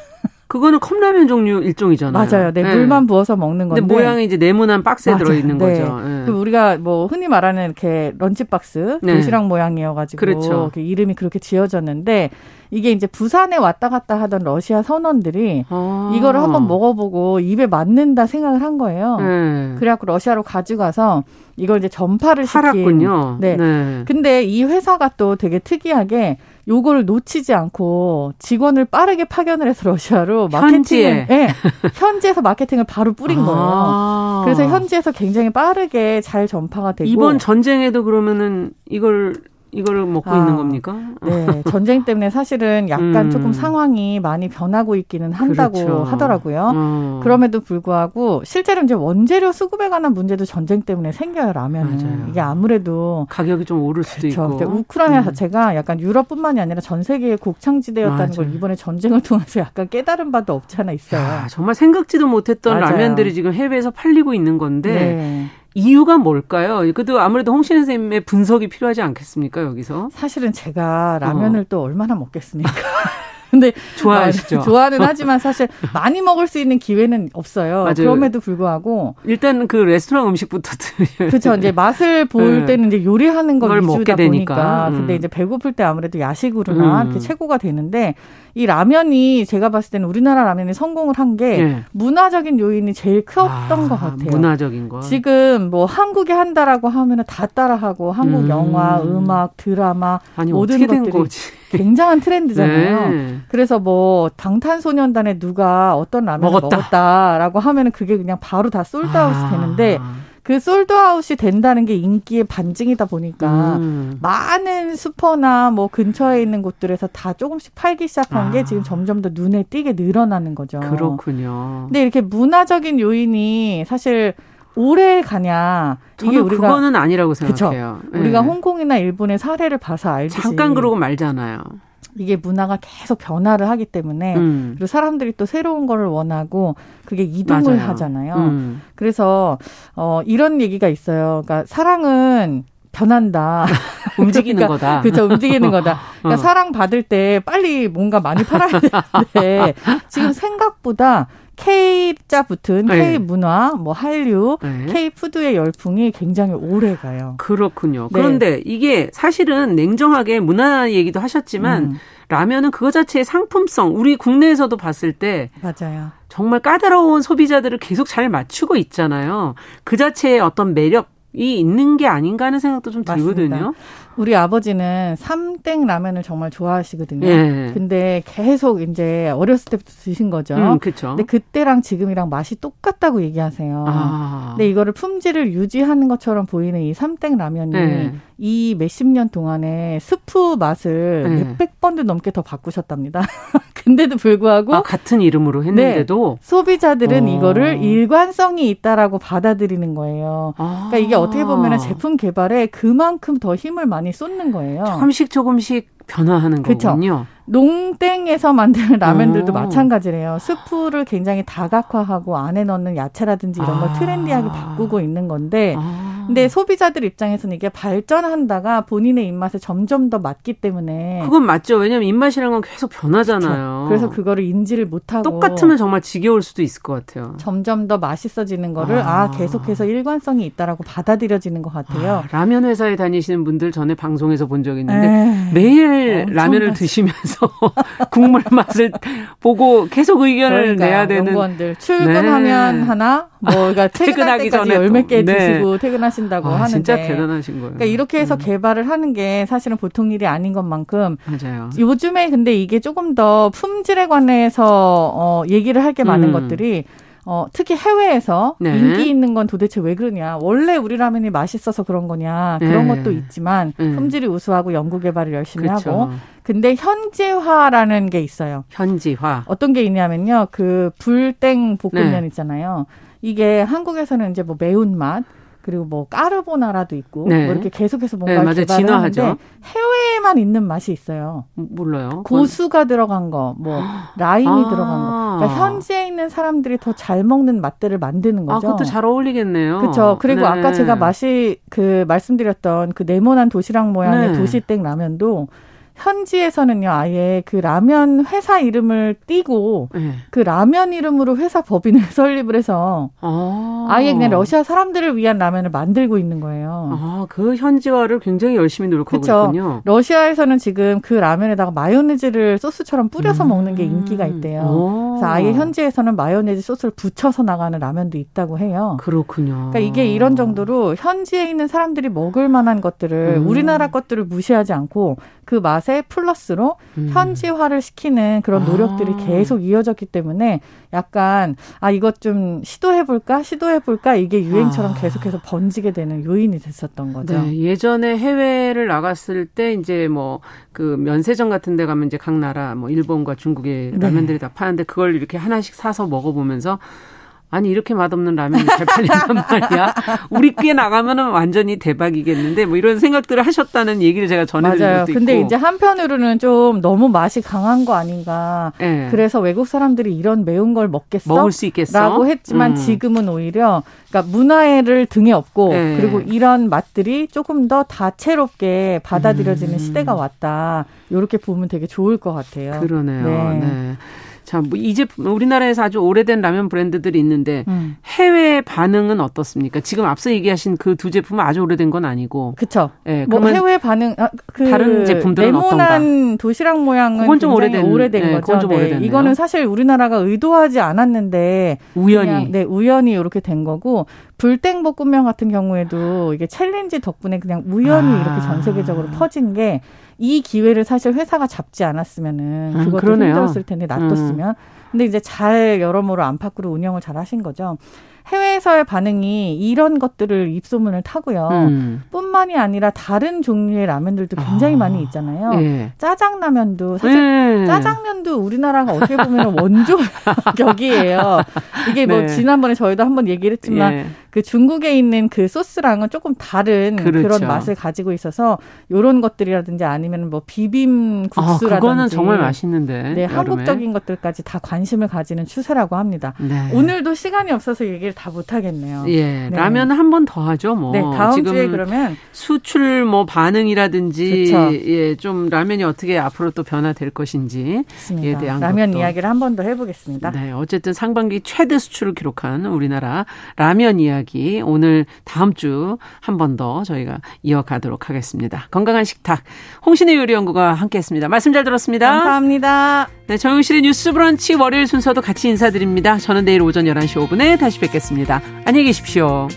그거는 컵라면 종류 일종이잖아요. 맞아요. 네, 네. 물만 부어서 먹는 건데. 모양이 이제 네모난 박스에 들어 있는 네. 거죠. 네. 그 우리가 뭐 흔히 말하는 이렇게 런치 박스 네. 도시락 모양이어가지고 그렇죠. 이름이 그렇게 지어졌는데 이게 이제 부산에 왔다 갔다 하던 러시아 선원들이 아. 이거를 한번 먹어보고 입에 맞는다 생각을 한 거예요. 네. 그래갖고 러시아로 가져가서 이걸 이제 전파를 팔았군요. 네. 네. 근데 이 회사가 또 되게 특이하게 요거를 놓치지 않고 직원을 빠르게 파견을 해서 러시아로 마케팅을 네, 현지에서 마케팅을 바로 뿌린 거예요. 아. 그래서 현지에서 굉장히 빠르게 잘 전파가 되고 이번 전쟁에도 그러면은 이걸 이걸 먹고 아, 있는 겁니까? 네, 전쟁 때문에 사실은 약간 음. 조금 상황이 많이 변하고 있기는 한다고 그렇죠. 하더라고요. 음. 그럼에도 불구하고 실제로 이제 원재료 수급에 관한 문제도 전쟁 때문에 생겨요 라면은. 이게 아무래도 가격이 좀 오를 수도 그렇죠. 있고 우크라이나 음. 자체가 약간 유럽뿐만이 아니라 전 세계의 곡창지대였다는 맞아요. 걸 이번에 전쟁을 통해서 약간 깨달은 바도 없지 않아 있어요. 야, 정말 생각지도 못했던 맞아요. 라면들이 지금 해외에서 팔리고 있는 건데. 네. 이유가 뭘까요? 그래도 아무래도 홍신 선생님의 분석이 필요하지 않겠습니까, 여기서? 사실은 제가 라면을 어. 또 얼마나 먹겠습니까? 근데 좋아하시죠? 좋아는 하지만 사실 많이 먹을 수 있는 기회는 없어요. 맞아요. 그럼에도 불구하고 일단 그 레스토랑 음식부터. 그렇죠. 이제 맛을 볼 네. 때는 이제 요리하는 걸 위주다 보니까. 음. 근데 이제 배고플 때 아무래도 야식으로나 음. 이렇게 최고가 되는데 이 라면이 제가 봤을 때는 우리나라 라면이 성공을 한게 네. 문화적인 요인이 제일 컸던 아, 것 같아요. 문화적인 거. 지금 뭐 한국에 한다라고 하면은 다 따라하고 한국 음. 영화, 음악, 드라마 아니, 모든 것들이 굉장한 트렌드잖아요. 네. 그래서 뭐 방탄소년단에 누가 어떤 라면을 먹었다. 먹었다라고 하면은 그게 그냥 바로 다 솔드아웃이 아. 되는데 그 솔드아웃이 된다는 게 인기의 반증이다 보니까 음. 많은 슈퍼나 뭐 근처에 있는 곳들에서 다 조금씩 팔기 시작한 아. 게 지금 점점 더 눈에 띄게 늘어나는 거죠. 그렇군요. 근데 이렇게 문화적인 요인이 사실 오래 가냐 이게 우리가 그거는 아니라고 생각해요. 네. 우리가 홍콩이나 일본의 사례를 봐서 알지. 잠깐 그러고 말잖아요. 이게 문화가 계속 변화를 하기 때문에 음. 그리고 사람들이 또 새로운 거를 원하고 그게 이동을 맞아요. 하잖아요. 음. 그래서 어 이런 얘기가 있어요. 그러니까 사랑은 변한다. 움직이는 그러니까, 거다. 그렇죠. 움직이는 거다. 그러니까 어. 사랑 받을 때 빨리 뭔가 많이 팔아야 되는데 지금 생각보다 K자 붙은 네. K 문화, 뭐 한류, 네. K 푸드의 열풍이 굉장히 오래 가요. 그렇군요. 네. 그런데 이게 사실은 냉정하게 문화 얘기도 하셨지만 음. 라면은 그거 자체의 상품성, 우리 국내에서도 봤을 때 맞아요. 정말 까다로운 소비자들을 계속 잘 맞추고 있잖아요. 그 자체의 어떤 매력 이 있는 게 아닌가 하는 생각도 좀 들거든요. 맞습니다. 우리 아버지는 삼땡 라면을 정말 좋아하시거든요. 예. 근데 계속 이제 어렸을 때부터 드신 거죠. 음, 그렇죠. 근데 그때랑 지금이랑 맛이 똑같다고 얘기하세요. 아. 근데 이거를 품질을 유지하는 것처럼 보이는 이 삼땡 라면이 예. 이 몇십 년 동안에 스프 맛을 네. 몇백 번도 넘게 더 바꾸셨답니다. 근데도 불구하고 아, 같은 이름으로 했는데도 네, 소비자들은 어. 이거를 일관성이 있다라고 받아들이는 거예요. 아. 그러니까 이게 어떻게 보면 제품 개발에 그만큼 더 힘을 많이 쏟는 거예요. 조금씩 조금씩 변화하는 그쵸? 거군요. 농땡에서 만드는 라면들도 오. 마찬가지래요. 스프를 굉장히 다각화하고 안에 넣는 야채라든지 이런 걸 아. 트렌디하게 바꾸고 있는 건데, 아. 근데 소비자들 입장에서는 이게 발전한다가 본인의 입맛에 점점 더 맞기 때문에 그건 맞죠. 왜냐하면 입맛이라는 건 계속 변하잖아요. 그렇죠. 그래서 그거를 인지를 못하고 똑같으면 정말 지겨울 수도 있을 것 같아요. 점점 더 맛있어지는 거를 아, 아 계속해서 일관성이 있다라고 받아들여지는 것 같아요. 아, 라면 회사에 다니시는 분들 전에 방송에서 본 적 있는데 에이, 매일 라면을 드시면서 국물 맛을 보고 계속 의견을 그러니까요. 내야 되는 연구원들 출근하면 네. 하나 뭐 그러니까 퇴근하기 전에 열몇 개 네. 드시고 퇴근하신다고 아, 하는데 진짜 대단하신 거예요. 그러니까 이렇게 해서 음. 개발을 하는 게 사실은 보통 일이 아닌 것만큼 맞아요. 요즘에 근데 이게 조금 더 품질에 관해서 어 얘기를 할 게 많은 음. 것들이 어, 특히 해외에서 네. 인기 있는 건 도대체 왜 그러냐. 원래 우리 라면이 맛있어서 그런 거냐. 그런 네. 것도 있지만 네. 품질이 우수하고 연구 개발을 열심히 그렇죠. 하고 근데 현지화라는 게 있어요. 현지화. 어떤 게 있냐면요. 그 불땡 볶음면 네. 있잖아요. 이게 한국에서는 이제 뭐 매운맛 그리고 뭐 까르보나라도 있고 네. 뭐 이렇게 계속해서 뭔가 네, 개발을 하는데 해외에만 있는 맛이 있어요. 몰라요. 고수가 들어간 거, 뭐 라임이 아. 들어간 거. 그러니까 현지에 있는 사람들이 더 잘 먹는 맛들을 만드는 아, 거죠. 아, 그것도 잘 어울리겠네요. 그렇죠. 그리고 네. 아까 제가 맛이 그 말씀드렸던 그 네모난 도시락 모양의 네. 도시땡 라면도 현지에서는요, 아예 그 라면 회사 이름을 띄고 네. 그 라면 이름으로 회사 법인을 설립을 해서 아. 예 그냥 러시아 사람들을 위한 라면을 만들고 있는 거예요. 아, 그 현지화를 굉장히 열심히 노력하고 그쵸? 있군요. 러시아에서는 지금 그 라면에다가 마요네즈를 소스처럼 뿌려서 음. 먹는 게 인기가 있대요. 오. 그래서 아예 현지에서는 마요네즈 소스를 붙여서 나가는 라면도 있다고 해요. 그렇군요. 그러니까 이게 이런 정도로 현지에 있는 사람들이 먹을 만한 것들을 음. 우리나라 것들을 무시하지 않고 그 맛에 플러스로 음. 현지화를 시키는 그런 노력들이 아. 계속 이어졌기 때문에 약간 아 이것 좀 시도해 볼까 시도해 볼까 이게 유행처럼 아. 계속해서 번지게 되는 요인이 됐었던 거죠. 네, 예전에 해외를 나갔을 때 이제 뭐 그 면세점 같은 데 가면 이제 각 나라 뭐 일본과 중국의 네. 라면들이 다 파는데 그걸 이렇게 하나씩 사서 먹어 보면서 아니 이렇게 맛없는 라면이 잘 팔린단 말이야. 우리 께 나가면은 완전히 대박이겠는데 뭐 이런 생각들을 하셨다는 얘기를 제가 전해드린 맞아요. 것도 근데 이제 한편으로는 좀 너무 맛이 강한 거 아닌가. 네. 그래서 외국 사람들이 이런 매운 걸 먹겠어? 먹을 수 있겠어? 라고 했지만 음. 지금은 오히려 그러니까 문화를 등에 업고 네. 그리고 이런 맛들이 조금 더 다채롭게 받아들여지는 음. 시대가 왔다. 이렇게 보면 되게 좋을 것 같아요. 그러네요. 네. 네. 자, 뭐 이 제품 우리나라에서 아주 오래된 라면 브랜드들이 있는데 음. 해외 반응은 어떻습니까? 지금 앞서 얘기하신 그 두 제품은 아주 오래된 건 아니고. 그렇죠. 예. 뭐 해외 반응 아, 그 다른 제품들은 네모난 도시락 모양은 그건 좀 오래된 오래된 네, 거죠. 좀 네. 이거는 사실 우리나라가 의도하지 않았는데 우연히 네, 우연히 이렇게 된 거고 불땡 볶음면 같은 경우에도 이게 챌린지 덕분에 그냥 우연히 아. 이렇게 전 세계적으로 퍼진 게 이 기회를 사실 회사가 잡지 않았으면은 음, 그것도 음, 힘들었을 텐데 놔뒀으면. 음. 근데 이제 잘 여러모로 안팎으로 운영을 잘 하신 거죠. 해외에서의 반응이 이런 것들을 입소문을 타고요. 음. 뿐만이 아니라 다른 종류의 라면들도 굉장히 아. 많이 있잖아요. 네. 짜장라면도 사실 네. 짜장면도 우리나라가 어떻게 보면 원조 격이에요. 이게 뭐 네. 지난번에 저희도 한번 얘기를 했지만 예. 그 중국에 있는 그 소스랑은 조금 다른 그렇죠. 그런 맛을 가지고 있어서 요런 것들이라든지 아니면 뭐 비빔 국수라든지 아, 그거는 정말 맛있는데. 네, 여름에. 한국적인 것들까지 다 관심을 가지는 추세라고 합니다. 네. 오늘도 시간이 없어서 얘기를 다 못하겠네요. 예, 네. 라면 한 번 더 하죠, 뭐. 네, 다음 지금 주에 그러면 수출 뭐 반응이라든지 그렇죠. 예, 좀 라면이 어떻게 앞으로 또 변화될 것인지에 대한 라면 것도. 이야기를 한 번 더 해보겠습니다. 네, 어쨌든 상반기 최대 수출을 기록한 우리나라 라면 이야기 오늘 다음 주 한 번 더 저희가 이어가도록 하겠습니다. 건강한 식탁 홍신의 요리연구가 함께했습니다. 말씀 잘 들었습니다. 감사합니다. 네, 정용실의 뉴스브런치 월요일 순서도 같이 인사드립니다. 저는 내일 오전 11시 5분에 다시 뵙겠습니다. 안녕히 계십시오.